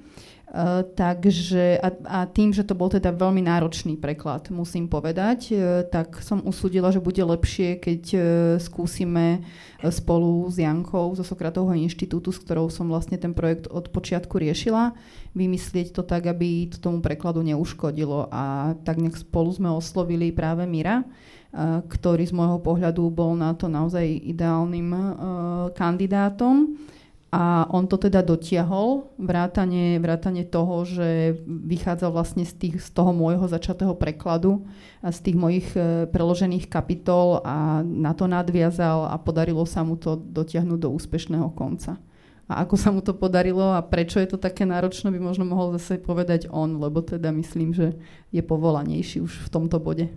Uh, takže a, a tým, že to bol teda veľmi náročný preklad, musím povedať, uh, tak som usúdila, že bude lepšie, keď uh, skúsime spolu s Jankou zo Sokratovho inštitútu, s ktorou som vlastne ten projekt od počiatku riešila, vymyslieť to tak, aby to tomu prekladu neuškodilo. A tak nech spolu sme oslovili práve Mira, ktorý z môjho pohľadu bol na to naozaj ideálnym kandidátom. A on to teda dotiahol, vrátane, vrátane toho, že vychádzal vlastne z, tých, z toho môjho začatého prekladu a z tých mojich e, preložených kapitol a na to nadviazal a podarilo sa mu to dotiahnuť do úspešného konca. A ako sa mu to podarilo a prečo je to také náročné, by možno mohol zase povedať on, lebo teda myslím, že je povolanejší už v tomto bode.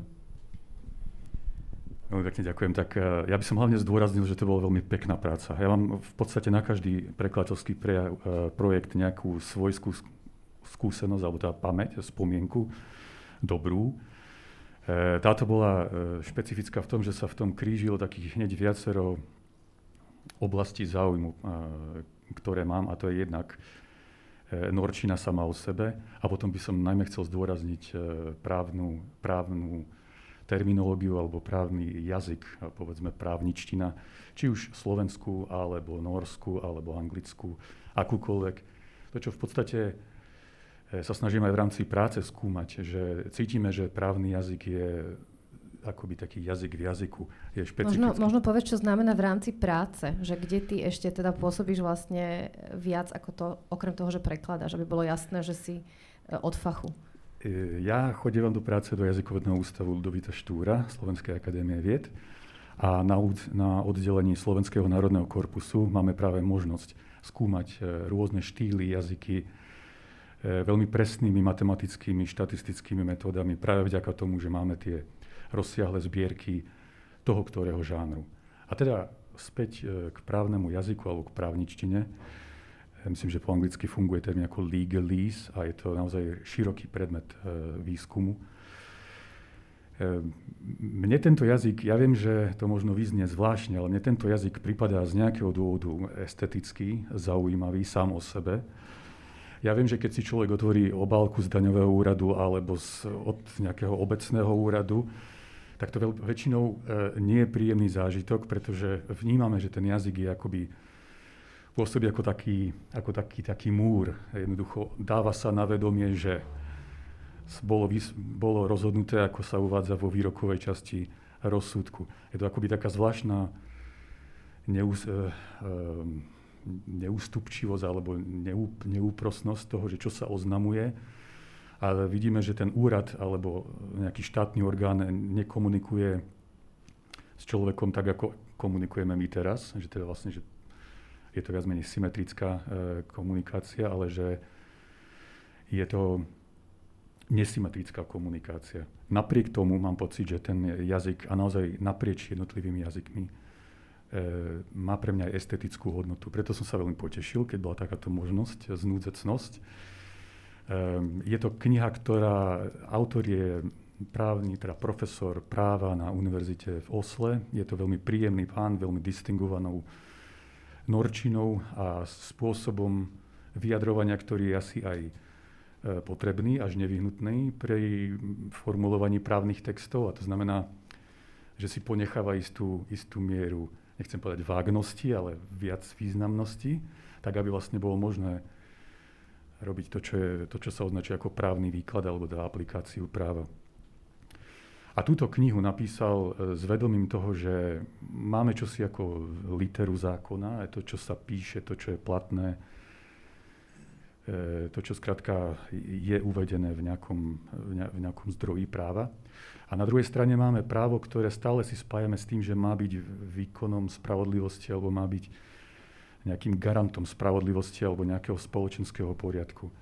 Veľmi pekne ďakujem. Tak uh, ja by som hlavne zdôraznil, že to bola veľmi pekná práca. Ja mám v podstate na každý prekladateľský pre, uh, projekt nejakú svojskú skúsenosť, alebo teda pamäť, spomienku dobrú. Uh, táto bola špecifická v tom, že sa v tom krížilo takých hneď viacero oblastí záujmu, ktoré mám, a to je jednak norčina sama o sebe, a potom by som najmä chcel zdôrazniť právnu, právnu terminológiu alebo právny jazyk, povedzme právničtina, či už slovenskú, alebo norsku, alebo anglickú, akúkoľvek. To, čo v podstate e, sa snažíme aj v rámci práce skúmať, že cítime, že právny jazyk je akoby taký jazyk v jazyku. Je možno, možno povedz, čo znamená v rámci práce, že kde ty ešte teda pôsobíš vlastne viac ako to, okrem toho, že prekladáš, aby bolo jasné, že si e, od fachu. E, ja chodím do práce do jazykovedného ústavu Ludovita Štúra, Slovenskej akadémie vied. A na, na oddelení Slovenského národného korpusu máme práve možnosť skúmať e, rôzne štýly, jazyky, e, veľmi presnými matematickými, štatistickými metódami, práve vďaka tomu, že máme tie rozsiahle zbierky toho, ktorého žánru. A teda späť k právnemu jazyku alebo k právničtine. Myslím, že po anglicky funguje termín ako legalese a je to naozaj široký predmet e, výskumu. E, mne tento jazyk, ja viem, že to možno vyznie zvláštne, ale mne tento jazyk pripadá z nejakého dôvodu estetický, zaujímavý sám o sebe. Ja viem, že keď si človek otvorí obálku z daňového úradu alebo z, od nejakého obecného úradu, tak to väčšinou e, nie je príjemný zážitok, pretože vnímame, že ten jazyk je akoby pôsobí ako taký, ako taký, taký múr. Jednoducho dáva sa na vedomie, že bolo, bolo rozhodnuté, ako sa uvádza vo výrokovej časti rozsudku. Je to akoby taká zvláštna neús, e, e, neústupčivosť alebo neú, neúprosnosť toho, že čo sa oznamuje. A vidíme, že ten úrad alebo nejaký štátny orgán nekomunikuje s človekom tak, ako komunikujeme my teraz. Že teda vlastne, že je to viac menej symetrická e, komunikácia, ale že je to nesymetrická komunikácia. Napriek tomu mám pocit, že ten jazyk, a naozaj naprieč jednotlivými jazykmi, e, má pre mňa aj estetickú hodnotu. Preto som sa veľmi potešil, keď bola takáto možnosť, znúdzecnosť. E, je to kniha, ktorá, autor je právny, teda profesor práva na univerzite v Osle. Je to veľmi príjemný pán, veľmi distingovanou norčinou a spôsobom vyjadrovania, ktorý je asi aj E, potrebný až nevyhnutný pri formulovaní právnych textov a to znamená, že si ponecháva istú, istú mieru, nechcem povedať vágnosti, ale viac významnosti, tak aby vlastne bolo možné robiť to, čo, je, to, čo sa označuje ako právny výklad alebo dá aplikáciu práva. A túto knihu napísal e, s vedomím toho, že máme čosi ako literu zákona, to, čo sa píše, to, čo je platné, E, to, čo skrátka je uvedené v nejakom, v nejakom zdroji práva. A na druhej strane máme právo, ktoré stále si spájame s tým, že má byť výkonom spravodlivosti alebo má byť nejakým garantom spravodlivosti alebo nejakého spoločenského poriadku.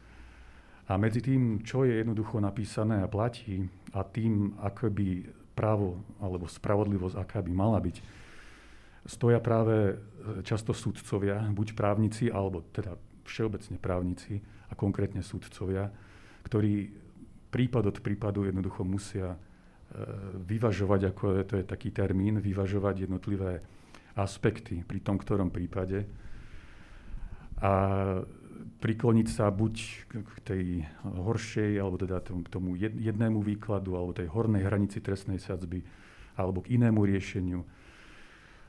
A medzi tým, čo je jednoducho napísané a platí a tým, ako by právo alebo spravodlivosť, aká by mala byť, stoja práve často súdcovia, buď právnici, alebo teda všeobecne právnici a konkrétne súdcovia, ktorí prípad od prípadu jednoducho musia e, vyvažovať, ako je, to je taký termín, vyvažovať jednotlivé aspekty pri tom ktorom prípade. A prikloniť sa buď k tej horšej, alebo teda k tomu jednému výkladu, alebo tej hornej hranici trestnej sadzby, alebo k inému riešeniu.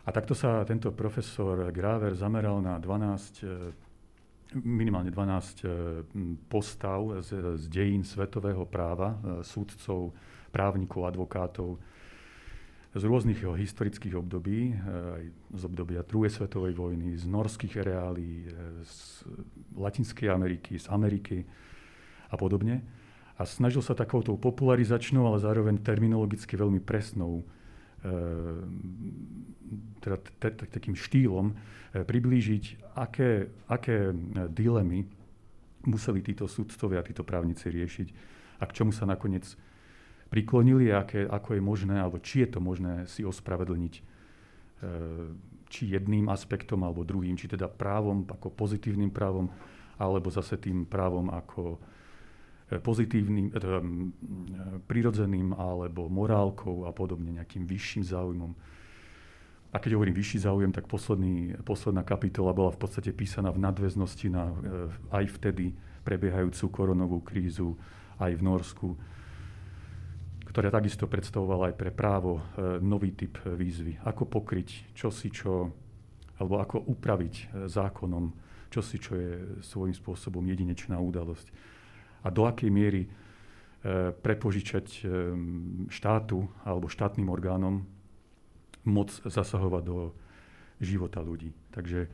A takto sa tento profesor Gráver zameral na 12 minimálne 12 e, postav z, z dejín svetového práva, e, súdcov, právnikov, advokátov z rôznych historických období, e, aj z obdobia druhej svetovej vojny, z norských reálí, z Latinskej Ameriky, z Ameriky a podobne. A snažil sa takouto popularizačnou, ale zároveň terminologicky veľmi presnou teda takým štýlom eh, priblížiť, aké, aké eh, dilemy museli títo súdcovia, títo právnici riešiť a k čomu sa nakoniec priklonili aké, ako je možné, alebo či je to možné si ospravedlniť eh, či jedným aspektom alebo druhým, či teda právom ako pozitívnym právom, alebo zase tým právom ako pozitívnym, teda, prirodzeným alebo morálkou a podobne, nejakým vyšším záujmom. A keď hovorím vyšší záujem, tak posledný, posledná kapitola bola v podstate písaná v nadväznosti na e, aj vtedy prebiehajúcu koronovú krízu aj v Norsku, ktorá takisto predstavovala aj pre právo e, nový typ výzvy. Ako pokryť čosi, čo, alebo ako upraviť e, zákonom čosi, čo je svojím spôsobom jedinečná udalosť. A do akej miery prepožičať štátu alebo štátnym orgánom moc zasahovať do života ľudí. Takže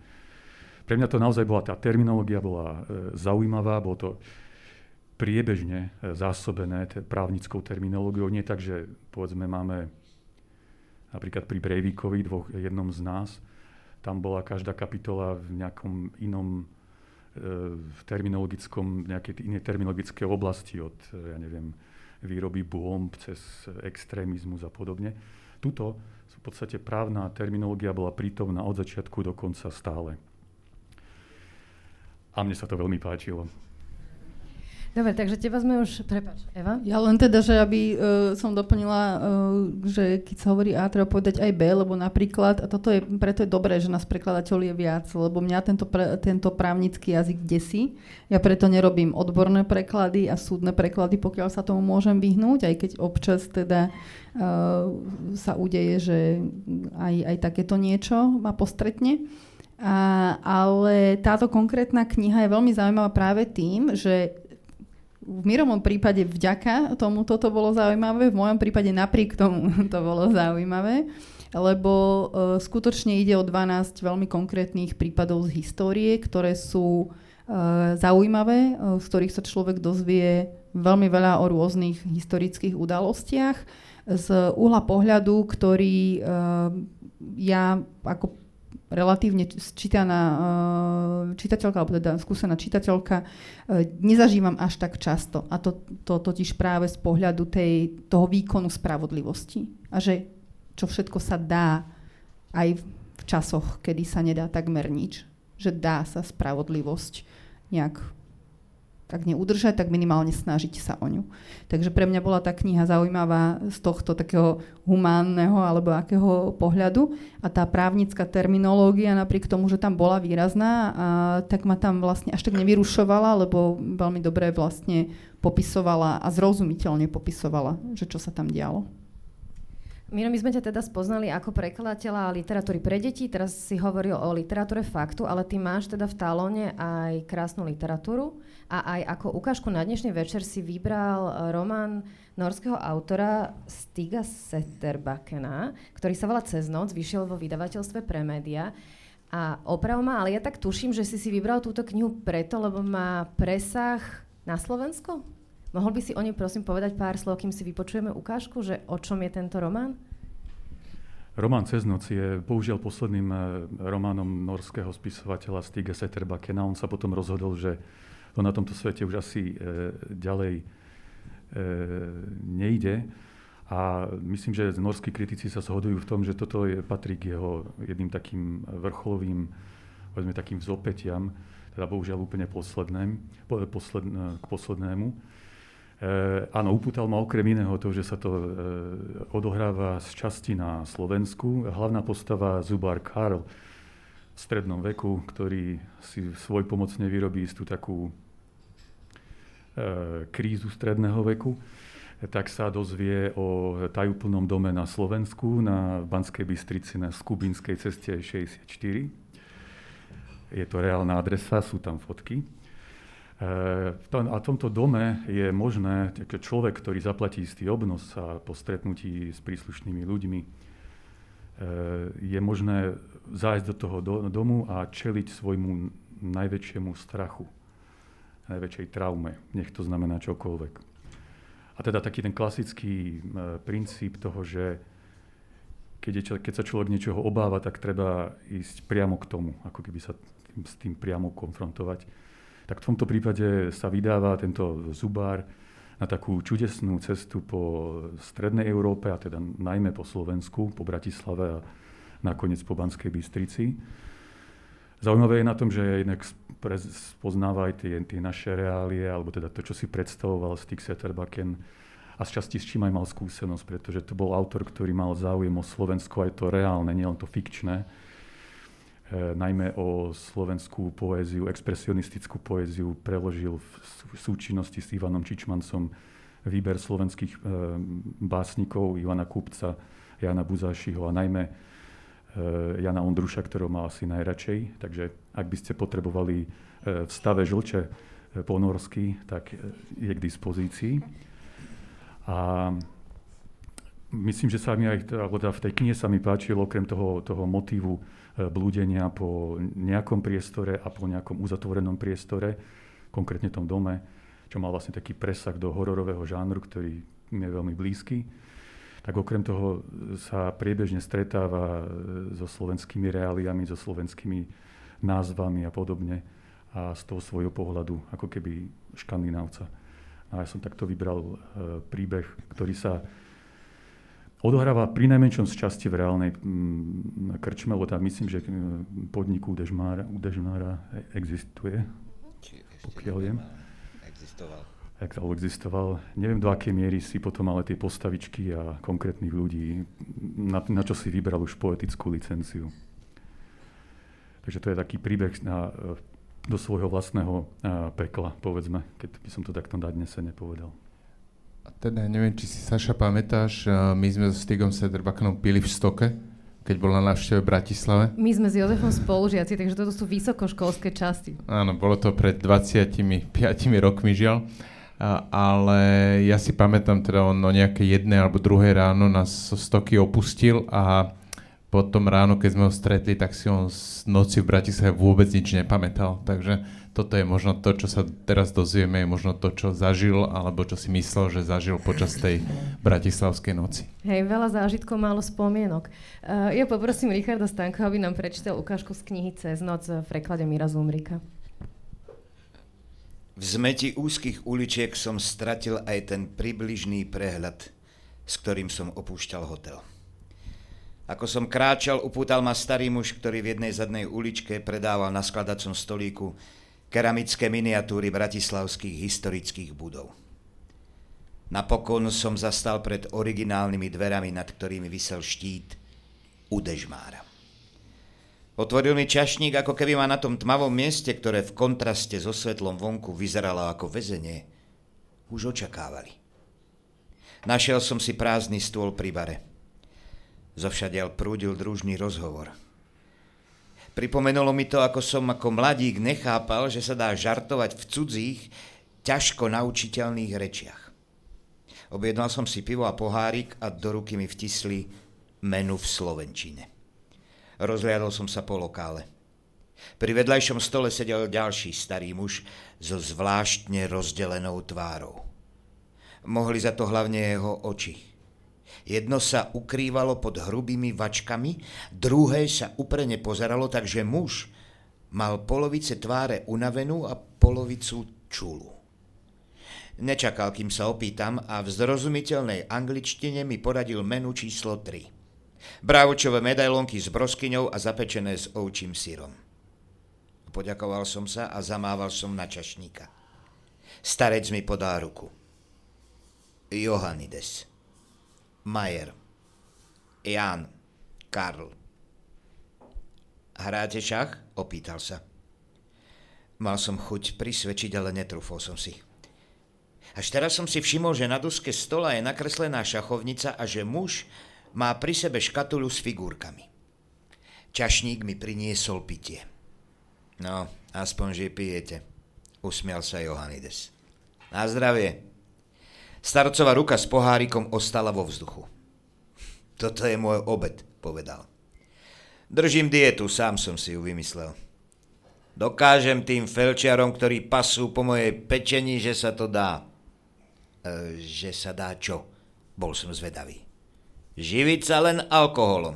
pre mňa to naozaj bola, tá terminológia bola e, zaujímavá, bolo to priebežne e, zásobené právnickou terminológiou. Nie tak, že povedzme máme napríklad pri Breivikovi, dvoch, jednom z nás, tam bola každá kapitola v nejakom inom e, v terminologickom, nejakej inej terminologické oblasti od, e, ja neviem, výroby bomb cez extrémizmus a podobne. Tuto v podstate právna terminológia bola prítomná od začiatku do konca stále. A mne sa to veľmi páčilo. Dobre, takže teba sme už... Prepač, Eva? Ja len teda, že aby uh, som doplnila, uh, že keď sa hovorí A, treba povedať aj B, lebo napríklad, a toto je, preto je dobré, že nás prekladateľ je viac, lebo mňa tento, pre, tento právnický jazyk desí. Ja preto nerobím odborné preklady a súdne preklady, pokiaľ sa tomu môžem vyhnúť, aj keď občas teda uh, sa udeje, že aj, aj takéto niečo ma postretne. A, ale táto konkrétna kniha je veľmi zaujímavá práve tým, že v Miromom prípade vďaka tomu toto bolo zaujímavé, v mojom prípade napriek tomu *laughs* to bolo zaujímavé, lebo uh, skutočne ide o 12 veľmi konkrétnych prípadov z histórie, ktoré sú uh, zaujímavé, uh, z ktorých sa človek dozvie veľmi veľa o rôznych historických udalostiach. Z uhla pohľadu, ktorý ja ako relatívne čítaná uh, čitateľka, alebo teda skúsená čitateľka, uh, nezažívam až tak často. A to, to totiž práve z pohľadu tej, toho výkonu spravodlivosti. A že čo všetko sa dá aj v časoch, kedy sa nedá takmer nič. Že dá sa spravodlivosť nejak ak neudržať, tak minimálne snažiť sa o ňu. Takže pre mňa bola tá kniha zaujímavá z tohto takého humánneho alebo akého pohľadu a tá právnická terminológia napriek tomu, že tam bola výrazná, a, tak ma tam vlastne až tak nevyrušovala, lebo veľmi dobre vlastne popisovala a zrozumiteľne popisovala, že čo sa tam dialo. Miro, my sme ťa teda spoznali ako prekladateľa literatúry pre deti, teraz si hovoril o literatúre faktu, ale ty máš teda v talóne aj krásnu literatúru a aj ako ukážku na dnešný večer si vybral e, román norského autora Stiga Setterbakena, ktorý sa volá Cez noc, vyšiel vo vydavateľstve pre média. A oprav ma, ale ja tak tuším, že si si vybral túto knihu preto, lebo má presah na Slovensko? Mohol by si o nej prosím povedať pár slov, kým si vypočujeme ukážku, že o čom je tento román? Román Cez noc je bohužiaľ posledným eh, románom norského spisovateľa Stiga Setterbakena. On sa potom rozhodol, že to na tomto svete už asi e, ďalej e, nejde. A myslím, že norskí kritici sa zhodujú v tom, že toto je, patrí k jeho jedným takým vrcholovým, povedzme takým vzopetiam, teda bohužiaľ úplne posledným, posled, k poslednému. E, áno, upútal ma okrem iného to, že sa to e, odohráva z časti na Slovensku. Hlavná postava Zubár Karl v strednom veku, ktorý si svoj pomocne vyrobí istú takú e, krízu stredného veku, tak sa dozvie o tajúplnom dome na Slovensku, na Banskej Bystrici na Skubinskej ceste 64. Je to reálna adresa, sú tam fotky. A v tomto dome je možné, keď človek, ktorý zaplatí istý obnos a po stretnutí s príslušnými ľuďmi, e, je možné zájsť do toho domu a čeliť svojmu najväčšiemu strachu, najväčšej traume, nech to znamená čokoľvek. A teda taký ten klasický e, princíp toho, že keď, je, keď sa človek niečoho obáva, tak treba ísť priamo k tomu, ako keby sa s tým priamo konfrontovať tak v tomto prípade sa vydáva tento zubár na takú čudesnú cestu po strednej Európe, a teda najmä po Slovensku, po Bratislave a nakoniec po Banskej Bystrici. Zaujímavé je na tom, že inak poznáva aj tie, tie naše reálie, alebo teda to, čo si predstavoval Stig Setterbaken a z časti s čím aj mal skúsenosť, pretože to bol autor, ktorý mal záujem o Slovensko, aj to reálne, nielen to fikčné najmä o slovenskú poéziu, expresionistickú poéziu preložil v súčinnosti s Ivanom Čičmancom výber slovenských e, básnikov Ivana Kupca, Jana Buzášiho a najmä e, Jana Ondruša, ktorého mal asi najradšej. Takže ak by ste potrebovali v stave žlče po norsky, tak je k dispozícii. A myslím, že sa mi aj teda v tej knihe sa mi páčilo, okrem toho, toho motívu blúdenia po nejakom priestore a po nejakom uzatvorenom priestore, konkrétne tom dome, čo mal vlastne taký presah do hororového žánru, ktorý mi je veľmi blízky. Tak okrem toho sa priebežne stretáva so slovenskými reáliami, so slovenskými názvami a podobne a z toho svojho pohľadu ako keby škandinávca. A ja som takto vybral e, príbeh, ktorý sa odohráva pri najmenšom z časti v reálnej mm, krčme, lebo tam myslím, že mm, podnik u Dežmára, u Dežmára existuje, pokiaľ viem. Existoval. ak to existoval. Neviem, do akej miery si potom ale tie postavičky a konkrétnych ľudí, na, na čo si vybral už poetickú licenciu. Takže to je taký príbeh na, do svojho vlastného pekla, povedzme, keď by som to takto na dnes nepovedal. A teda neviem, či si Saša pamätáš, my sme so Stigom Sederbakanom pili v Stoke, keď bol na návšteve v Bratislave. My sme s Jozefom spolužiaci, takže toto sú vysokoškolské časti. Áno, bolo to pred 25 rokmi, žiaľ. A, ale ja si pamätám teda on o nejaké jedné alebo druhé ráno nás zo Stoky opustil a potom ráno, keď sme ho stretli, tak si on z noci v Bratislave vôbec nič nepamätal. Takže toto je možno to, čo sa teraz dozvieme, je možno to, čo zažil, alebo čo si myslel, že zažil počas tej bratislavskej noci. Hej, veľa zážitkov, málo spomienok. Uh, ja poprosím Richarda Stanko, aby nám prečítal ukážku z knihy Cez noc v preklade Mira Zumrika. V zmeti úzkých uličiek som stratil aj ten približný prehľad, s ktorým som opúšťal hotel. Ako som kráčal, upútal ma starý muž, ktorý v jednej zadnej uličke predával na skladacom stolíku keramické miniatúry bratislavských historických budov. Napokon som zastal pred originálnymi dverami, nad ktorými vysel štít Udežmára. Otvoril mi čašník, ako keby ma na tom tmavom mieste, ktoré v kontraste so svetlom vonku vyzeralo ako väzenie, už očakávali. Našiel som si prázdny stôl pri bare. Zovšadiaľ prúdil družný rozhovor. Pripomenulo mi to, ako som ako mladík nechápal, že sa dá žartovať v cudzích, ťažko naučiteľných rečiach. Objednal som si pivo a pohárik a do ruky mi vtisli menu v Slovenčine. Rozliadol som sa po lokále. Pri vedľajšom stole sedel ďalší starý muž so zvláštne rozdelenou tvárou. Mohli za to hlavne jeho oči. Jedno sa ukrývalo pod hrubými vačkami, druhé sa uprene pozeralo, takže muž mal polovice tváre unavenú a polovicu čulu. Nečakal, kým sa opýtam a v zrozumiteľnej angličtine mi poradil menu číslo 3. Brávočové medailonky s broskyňou a zapečené s ovčím sírom. Poďakoval som sa a zamával som na čašníka. Starec mi podá ruku. Johanides. Majer, Jan, Karl. Hráte šach? Opýtal sa. Mal som chuť prisvedčiť, ale netrúfol som si. Až teraz som si všimol, že na duske stola je nakreslená šachovnica a že muž má pri sebe škatulu s figurkami. Čašník mi priniesol pitie. No, aspoň, že pijete, usmial sa Johanides. Na zdravie. Starcová ruka s pohárikom ostala vo vzduchu. Toto je môj obed, povedal. Držím dietu, sám som si ju vymyslel. Dokážem tým felčiarom, ktorí pasú po mojej pečení, že sa to dá. E, že sa dá čo? Bol som zvedavý. Živiť sa len alkoholom.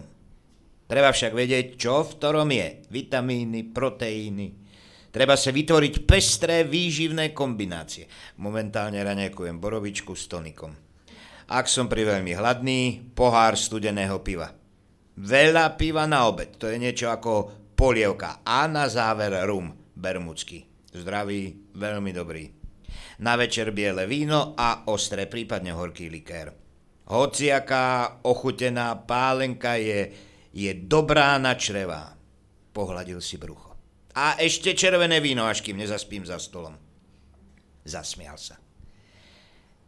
Treba však vedieť, čo v ktorom je. Vitamíny, proteíny, Treba sa vytvoriť pestré výživné kombinácie. Momentálne raňajkujem borovičku s tonikom. Ak som pri veľmi hladný, pohár studeného piva. Veľa piva na obed, to je niečo ako polievka. A na záver rum, bermudsky. Zdravý, veľmi dobrý. Na večer biele víno a ostré, prípadne horký likér. Hociaká ochutená pálenka je, je dobrá na čreva. Pohľadil si brucho. A ešte červené víno, až kým nezaspím za stolom. Zasmial sa.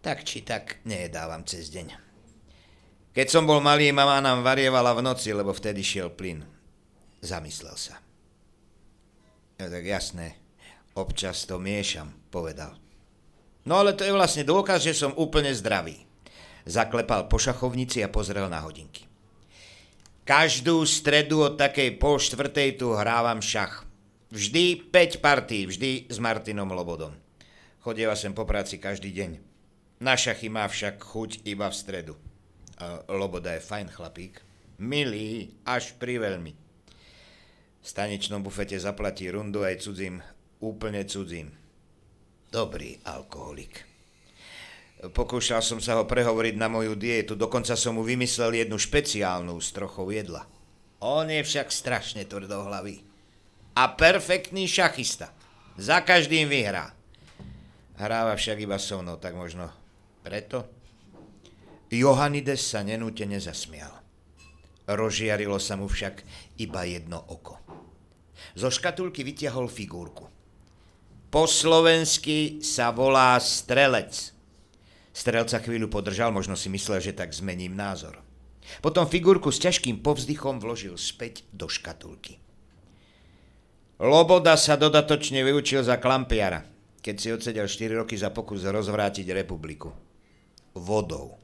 Tak či tak nejedávam cez deň. Keď som bol malý, mama nám varievala v noci, lebo vtedy šiel plyn. Zamyslel sa. Ja, tak jasné, občas to miešam, povedal. No ale to je vlastne dôkaz, že som úplne zdravý. Zaklepal po šachovnici a pozrel na hodinky. Každú stredu od takej pol štvrtej tu hrávam šach. Vždy 5 partí, vždy s Martinom Lobodom. Chodieva sem po práci každý deň. Na šachy má však chuť iba v stredu. A Loboda je fajn chlapík. Milý, až pri. V staničnom bufete zaplatí rundu aj cudzím, úplne cudzím. Dobrý alkoholik. Pokúšal som sa ho prehovoriť na moju dietu, dokonca som mu vymyslel jednu špeciálnu s trochou jedla. On je však strašne tvrdohlavý a perfektný šachista. Za každým vyhrá. Hráva však iba so mnou, tak možno preto. Johanides sa nenútene zasmial. Rozžiarilo sa mu však iba jedno oko. Zo škatulky vytiahol figurku. Po slovensky sa volá strelec. Strelca chvíľu podržal, možno si myslel, že tak zmením názor. Potom figurku s ťažkým povzdychom vložil späť do škatulky. Loboda sa dodatočne vyučil za klampiara, keď si odsedel 4 roky za pokus rozvrátiť republiku. Vodou.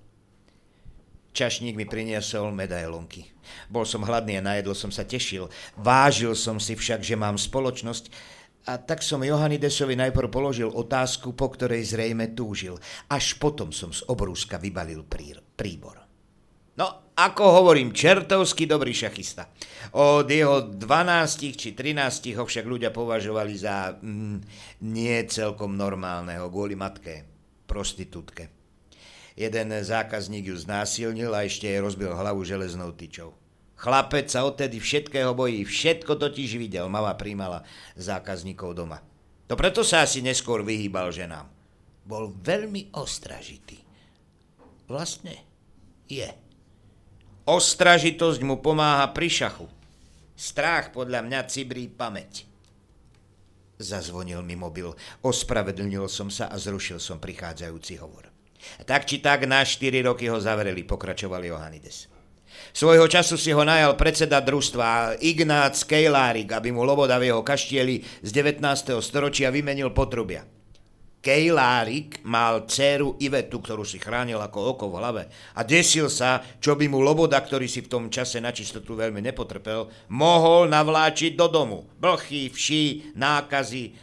Čašník mi priniesol medailonky. Bol som hladný a najedlo som sa tešil. Vážil som si však, že mám spoločnosť a tak som Johanidesovi najprv položil otázku, po ktorej zrejme túžil. Až potom som z obrúska vybalil príbor. No, ako hovorím, čertovský dobrý šachista. Od jeho 12 či 13 ho však ľudia považovali za mm, nie celkom normálneho, kvôli matke, prostitútke. Jeden zákazník ju znásilnil a ešte jej rozbil hlavu železnou tyčou. Chlapec sa odtedy všetkého bojí, všetko totiž videl, mama príjmala zákazníkov doma. To preto sa asi neskôr vyhýbal ženám. Bol veľmi ostražitý. Vlastne je. Ostražitosť mu pomáha pri šachu. Strach podľa mňa cibrí pamäť. Zazvonil mi mobil, ospravedlnil som sa a zrušil som prichádzajúci hovor. Tak či tak na 4 roky ho zavreli, pokračoval Johanides. Svojho času si ho najal predseda družstva Ignác Kejlárik, aby mu Loboda v jeho kaštieli z 19. storočia vymenil potrubia. Kejlárik mal dceru Ivetu, ktorú si chránil ako oko v hlave a desil sa, čo by mu Loboda, ktorý si v tom čase na čistotu veľmi nepotrpel, mohol navláčiť do domu. Blchy, vší, nákazy.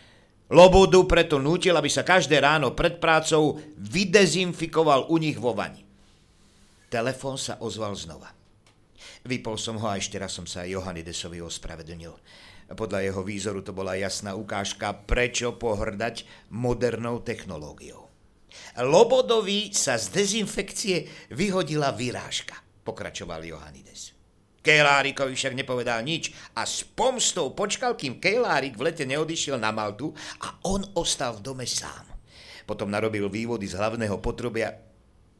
Lobodu preto nútil, aby sa každé ráno pred prácou vydezinfikoval u nich vo vani. Telefón sa ozval znova. Vypol som ho a ešte raz som sa Johanidesovi ospravedlnil. Podľa jeho výzoru to bola jasná ukážka, prečo pohrdať modernou technológiou. Lobodovi sa z dezinfekcie vyhodila vyrážka, pokračoval Johanides. Kejlárikovi však nepovedal nič a s pomstou počkal, kým Kejlárik v lete neodišiel na Maltu a on ostal v dome sám. Potom narobil vývody z hlavného potrubia,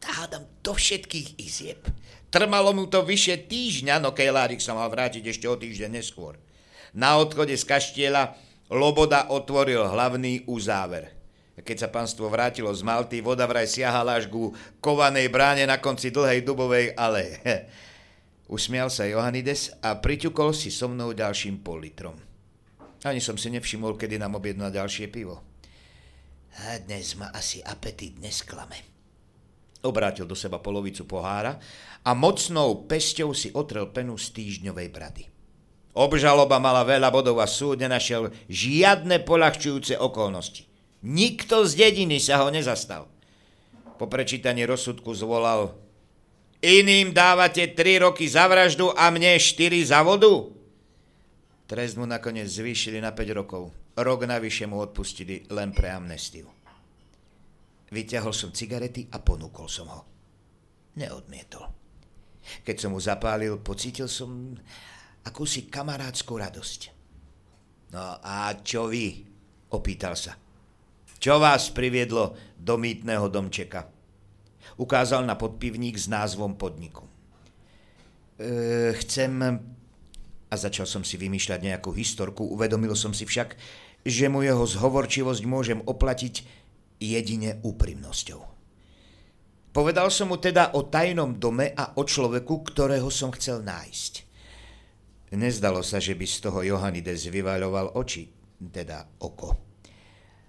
hádam, do všetkých izieb. Trmalo mu to vyše týždňa, no Kejlárik sa mal vrátiť ešte o týždeň neskôr. Na odchode z kaštieľa Loboda otvoril hlavný uzáver. Keď sa panstvo vrátilo z Malty, voda vraj siahala až ku kovanej bráne na konci dlhej dubovej ale. *laughs* Usmial sa Johanides a priťukol si so mnou ďalším pol litrom. Ani som si nevšimol, kedy nám objednal ďalšie pivo. A dnes ma asi apetit nesklame. Obrátil do seba polovicu pohára a mocnou pesťou si otrel penu z týždňovej brady. Obžaloba mala veľa bodov a súd nenašiel žiadne polahčujúce okolnosti. Nikto z dediny sa ho nezastal. Po prečítaní rozsudku zvolal Iným dávate 3 roky za vraždu a mne 4 za vodu? Trest mu nakoniec zvýšili na 5 rokov. Rok navyše mu odpustili len pre amnestiu. Vyťahol som cigarety a ponúkol som ho. Neodmietol. Keď som mu zapálil, pocítil som akúsi kamarádskú radosť. No a čo vy? Opýtal sa. Čo vás priviedlo do mýtneho domčeka? Ukázal na podpivník s názvom podniku. E, chcem... A začal som si vymýšľať nejakú historku, uvedomil som si však, že mu jeho zhovorčivosť môžem oplatiť jedine úprimnosťou. Povedal som mu teda o tajnom dome a o človeku, ktorého som chcel nájsť. Nezdalo sa, že by z toho Johanides vyvaľoval oči, teda oko.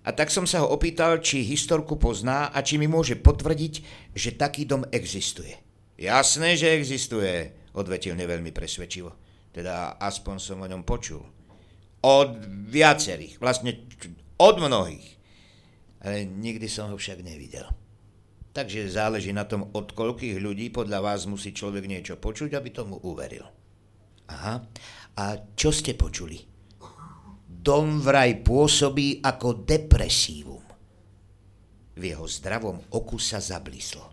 A tak som sa ho opýtal, či historku pozná a či mi môže potvrdiť, že taký dom existuje. Jasné, že existuje, odvetil neveľmi presvedčivo. Teda aspoň som o ňom počul. Od viacerých, vlastne od mnohých ale nikdy som ho však nevidel. Takže záleží na tom, od koľkých ľudí podľa vás musí človek niečo počuť, aby tomu uveril. Aha. A čo ste počuli? Dom vraj pôsobí ako depresívum. V jeho zdravom oku sa zablíslo.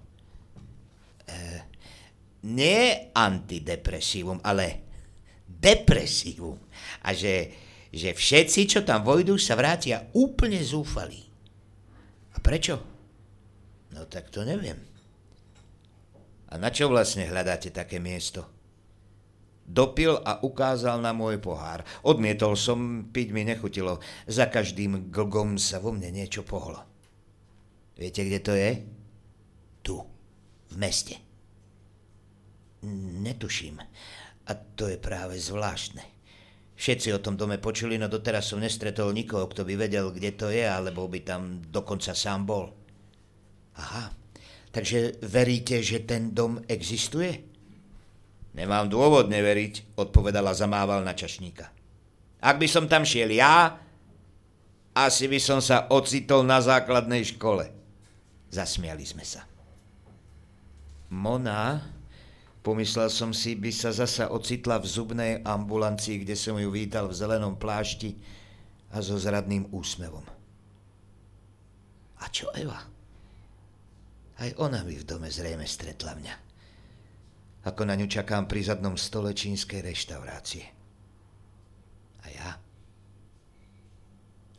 E, nie antidepresívum, ale depresívum. A že, že všetci, čo tam vojdu, sa vrátia úplne zúfalí. A prečo? No tak to neviem. A na čo vlastne hľadáte také miesto? Dopil a ukázal na môj pohár. Odmietol som, piť mi nechutilo. Za každým glgom sa vo mne niečo pohlo. Viete, kde to je? Tu, v meste. Netuším. A to je práve zvláštne. Všetci o tom dome počuli, no doteraz som nestretol nikoho, kto by vedel, kde to je, alebo by tam dokonca sám bol. Aha, takže veríte, že ten dom existuje? Nemám dôvod neveriť, odpovedala zamával na čašníka. Ak by som tam šiel ja, asi by som sa ocitol na základnej škole. Zasmiali sme sa. Mona, pomyslel som si, by sa zasa ocitla v zubnej ambulancii, kde som ju vítal v zelenom plášti a so zradným úsmevom. A čo Eva? Aj ona by v dome zrejme stretla mňa ako na ňu čakám pri zadnom stole čínskej reštaurácie. A ja?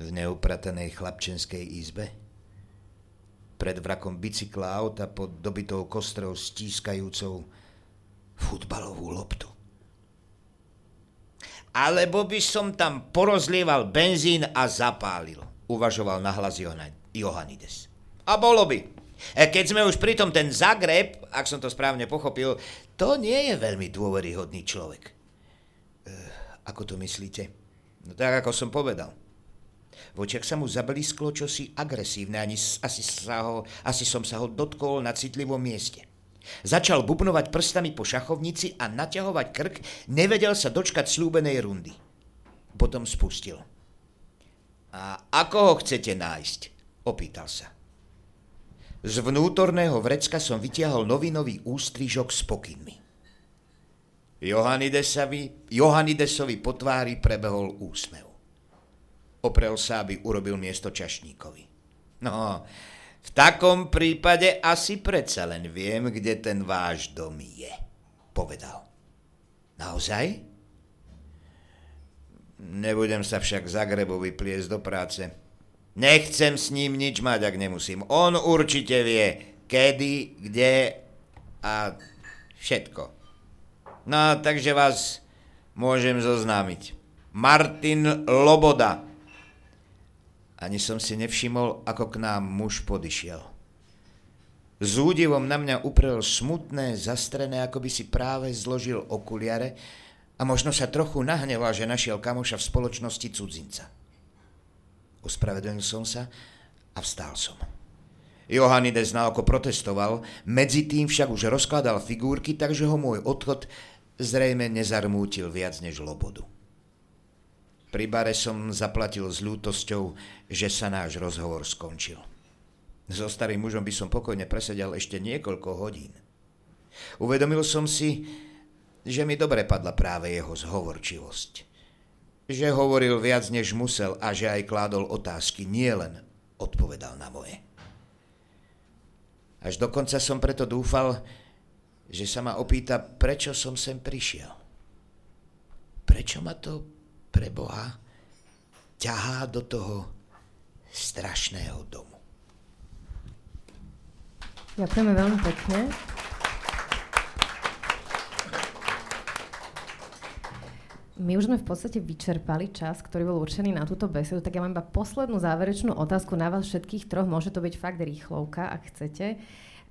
V neupratanej chlapčenskej izbe? Pred vrakom bicykla auta pod dobitou kostrou stískajúcou futbalovú loptu. Alebo by som tam porozlieval benzín a zapálil, uvažoval nahlas Johanides. A bolo by. E, keď sme už pritom ten Zagreb, ak som to správne pochopil, to nie je veľmi dôveryhodný človek. E, ako to myslíte? No tak, ako som povedal. V očiach sa mu zablisklo čosi agresívne, ani asi, sa ho, asi som sa ho dotkol na citlivom mieste. Začal bubnovať prstami po šachovnici a naťahovať krk, nevedel sa dočkať slúbenej rundy. Potom spustil. A ako ho chcete nájsť? Opýtal sa. Z vnútorného vrecka som vytiahol novinový ústrižok s pokynmi. Johanidesovi, Johanidesovi po tvári prebehol úsmev. Oprel sa, aby urobil miesto čašníkovi. No, v takom prípade asi predsa len viem, kde ten váš dom je, povedal. Naozaj? Nebudem sa však Zagrebovi pliesť do práce. Nechcem s ním nič mať, ak nemusím. On určite vie, kedy, kde a všetko. No, takže vás môžem zoznámiť. Martin Loboda. Ani som si nevšimol, ako k nám muž podišiel. S údivom na mňa uprel smutné, zastrené, ako by si práve zložil okuliare a možno sa trochu nahneval, že našiel kamoša v spoločnosti cudzinca. Ospravedlnil som sa a vstal som. Johanides na oko protestoval, medzi tým však už rozkladal figurky, takže ho môj odchod zrejme nezarmútil viac než lobodu. Pri bare som zaplatil s ľútosťou, že sa náš rozhovor skončil. So starým mužom by som pokojne presedel ešte niekoľko hodín. Uvedomil som si, že mi dobre padla práve jeho zhovorčivosť že hovoril viac, než musel a že aj kládol otázky, nielen odpovedal na moje. Až dokonca som preto dúfal, že sa ma opýta, prečo som sem prišiel. Prečo ma to pre Boha ťahá do toho strašného domu. Ďakujeme veľmi pekne. My už sme v podstate vyčerpali čas, ktorý bol určený na túto besedu, tak ja mám iba poslednú záverečnú otázku na vás všetkých troch. Môže to byť fakt rýchlovka, ak chcete.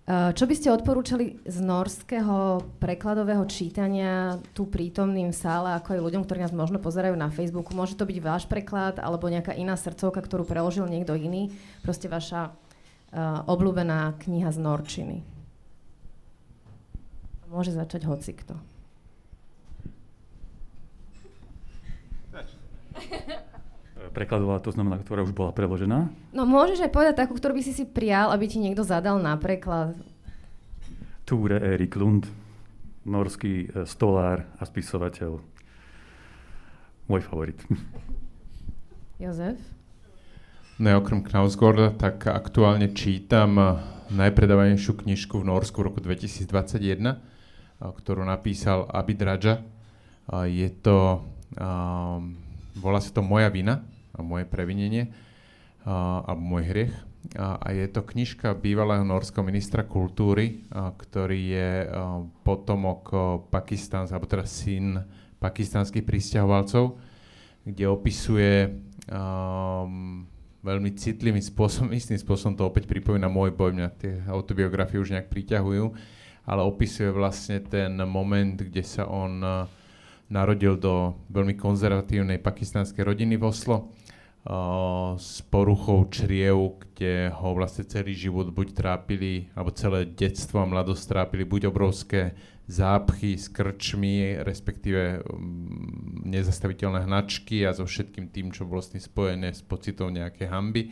Eh, čo by ste odporúčali z norského prekladového čítania tu prítomným v sále, ako aj ľuďom, ktorí nás možno pozerajú na Facebooku? Môže to byť váš preklad alebo nejaká iná srdcovka, ktorú preložil niekto iný? Proste vaša uh, obľúbená kniha z norčiny. Môže začať hocikto. *laughs* prekladovala, to znamená, ktorá už bola preložená? No môžeš aj povedať takú, ktorú by si si prial, aby ti niekto zadal na preklad. Túre Erik Lund, norský e, stolár a spisovateľ. Môj favorit. *laughs* Jozef? No ja okrem Knausgorda tak aktuálne čítam e, najpredávanejšiu knižku v Norsku v roku 2021, e, ktorú napísal Abid Raja. Je to um, volá sa to Moja vina, a moje previnenie, a, alebo môj hriech. a je to knižka bývalého norského ministra kultúry, ktorý je potomok Pakistán, alebo teda syn pakistánskych pristahovalcov, kde opisuje um, veľmi citlivým spôsobom, istým spôsobom to opäť pripomína môj boj, mňa tie autobiografie už nejak priťahujú, ale opisuje vlastne ten moment, kde sa on uh, narodil do veľmi konzervatívnej pakistánskej rodiny v Oslo s poruchou čriev, kde ho vlastne celý život buď trápili, alebo celé detstvo a mladosť trápili buď obrovské zápchy s krčmi, respektíve um, nezastaviteľné hnačky a so všetkým tým, čo tým spojené s pocitom nejaké hamby.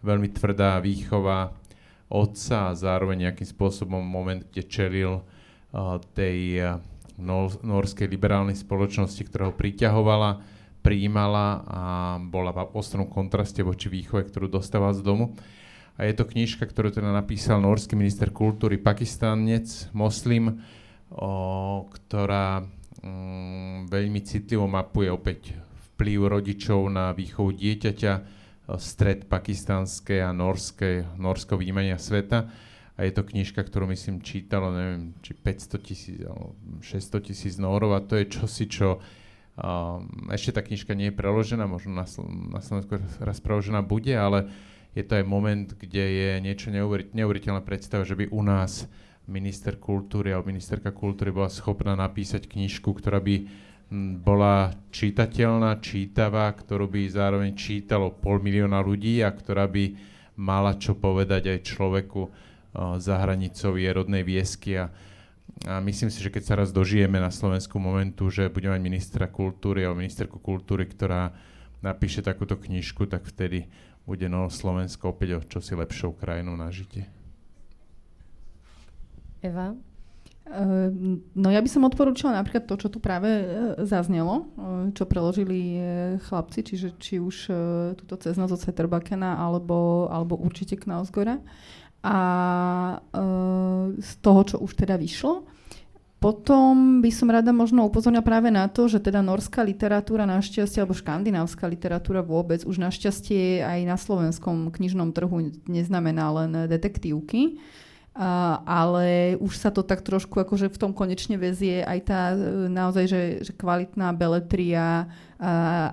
Veľmi tvrdá výchova otca a zároveň nejakým spôsobom moment, kde čelil uh, tej uh, norskej liberálnej spoločnosti, ktorá ho priťahovala prijímala a bola v ostrom kontraste voči výchove, ktorú dostávala z domu. A je to knižka, ktorú teda napísal norský minister kultúry, pakistánec, moslim, o, ktorá mm, veľmi citlivo mapuje opäť vplyv rodičov na výchovu dieťaťa, stred pakistánskej a norskej, norského výmenia sveta. A je to knižka, ktorú myslím čítalo, neviem, či 500 tisíc, 600 tisíc norov a to je čosi, čo Um, ešte tá knižka nie je preložená, možno na, na Slovensku raz preložená bude, ale je to aj moment, kde je niečo neuveriteľná predstava, že by u nás minister kultúry alebo ministerka kultúry bola schopná napísať knižku, ktorá by bola čitateľná, čítavá, ktorú by zároveň čítalo pol milióna ľudí a ktorá by mala čo povedať aj človeku za hranicou jej rodnej viesky a a myslím si, že keď sa raz dožijeme na Slovensku momentu, že budeme mať ministra kultúry alebo ministerku kultúry, ktorá napíše takúto knižku, tak vtedy bude no Slovensko opäť o čosi lepšou krajinou na žitie. Eva? Ehm, no ja by som odporúčala napríklad to, čo tu práve e, zaznelo, e, čo preložili e, chlapci, čiže či už túto cez noc od alebo, alebo určite Knausgora a e, z toho, čo už teda vyšlo. Potom by som rada možno upozornila práve na to, že teda norská literatúra našťastie, alebo škandinávska literatúra vôbec, už našťastie aj na slovenskom knižnom trhu neznamená len detektívky, ale už sa to tak trošku akože v tom konečne vezie aj tá e, naozaj, že, že kvalitná beletria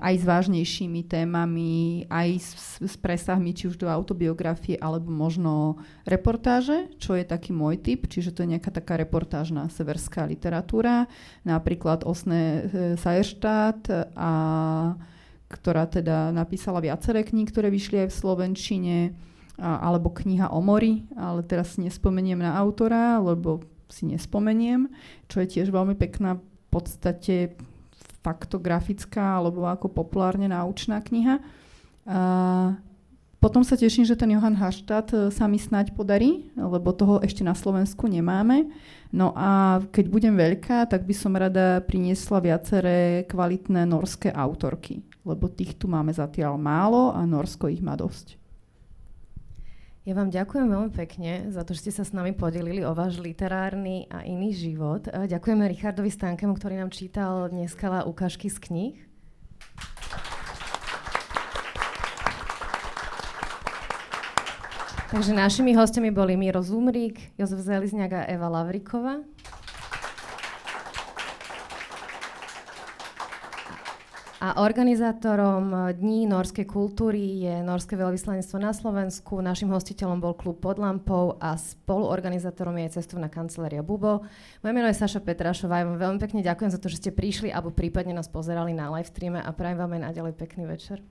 aj s vážnejšími témami, aj s, s presahmi či už do autobiografie alebo možno reportáže, čo je taký môj typ, čiže to je nejaká taká reportážna severská literatúra, napríklad Osne Sajerštát a ktorá teda napísala viaceré kníh, ktoré vyšli aj v Slovenčine alebo kniha o mori, ale teraz si nespomeniem na autora, lebo si nespomeniem, čo je tiež veľmi pekná v podstate faktografická alebo ako populárne naučná kniha. A potom sa teším, že ten Johan Haštát e, sa mi snať podarí, lebo toho ešte na Slovensku nemáme. No a keď budem veľká, tak by som rada priniesla viaceré kvalitné norské autorky, lebo tých tu máme zatiaľ málo a Norsko ich má dosť. Ja vám ďakujem veľmi pekne za to, že ste sa s nami podelili o váš literárny a iný život. Ďakujeme Richardovi Stankemu, ktorý nám čítal dneska ukážky z kníh. Takže našimi hostiami boli Miro Zumrík, Jozef Zelizňák a Eva Lavriková. A organizátorom Dní norskej kultúry je Norské veľvyslanectvo na Slovensku. Našim hostiteľom bol klub pod lampou a spoluorganizátorom je cestovná kancelária Bubo. Moje meno je Saša Petrašová. Ja vám veľmi pekne ďakujem za to, že ste prišli alebo prípadne nás pozerali na live streame a prajem vám aj naďalej pekný večer.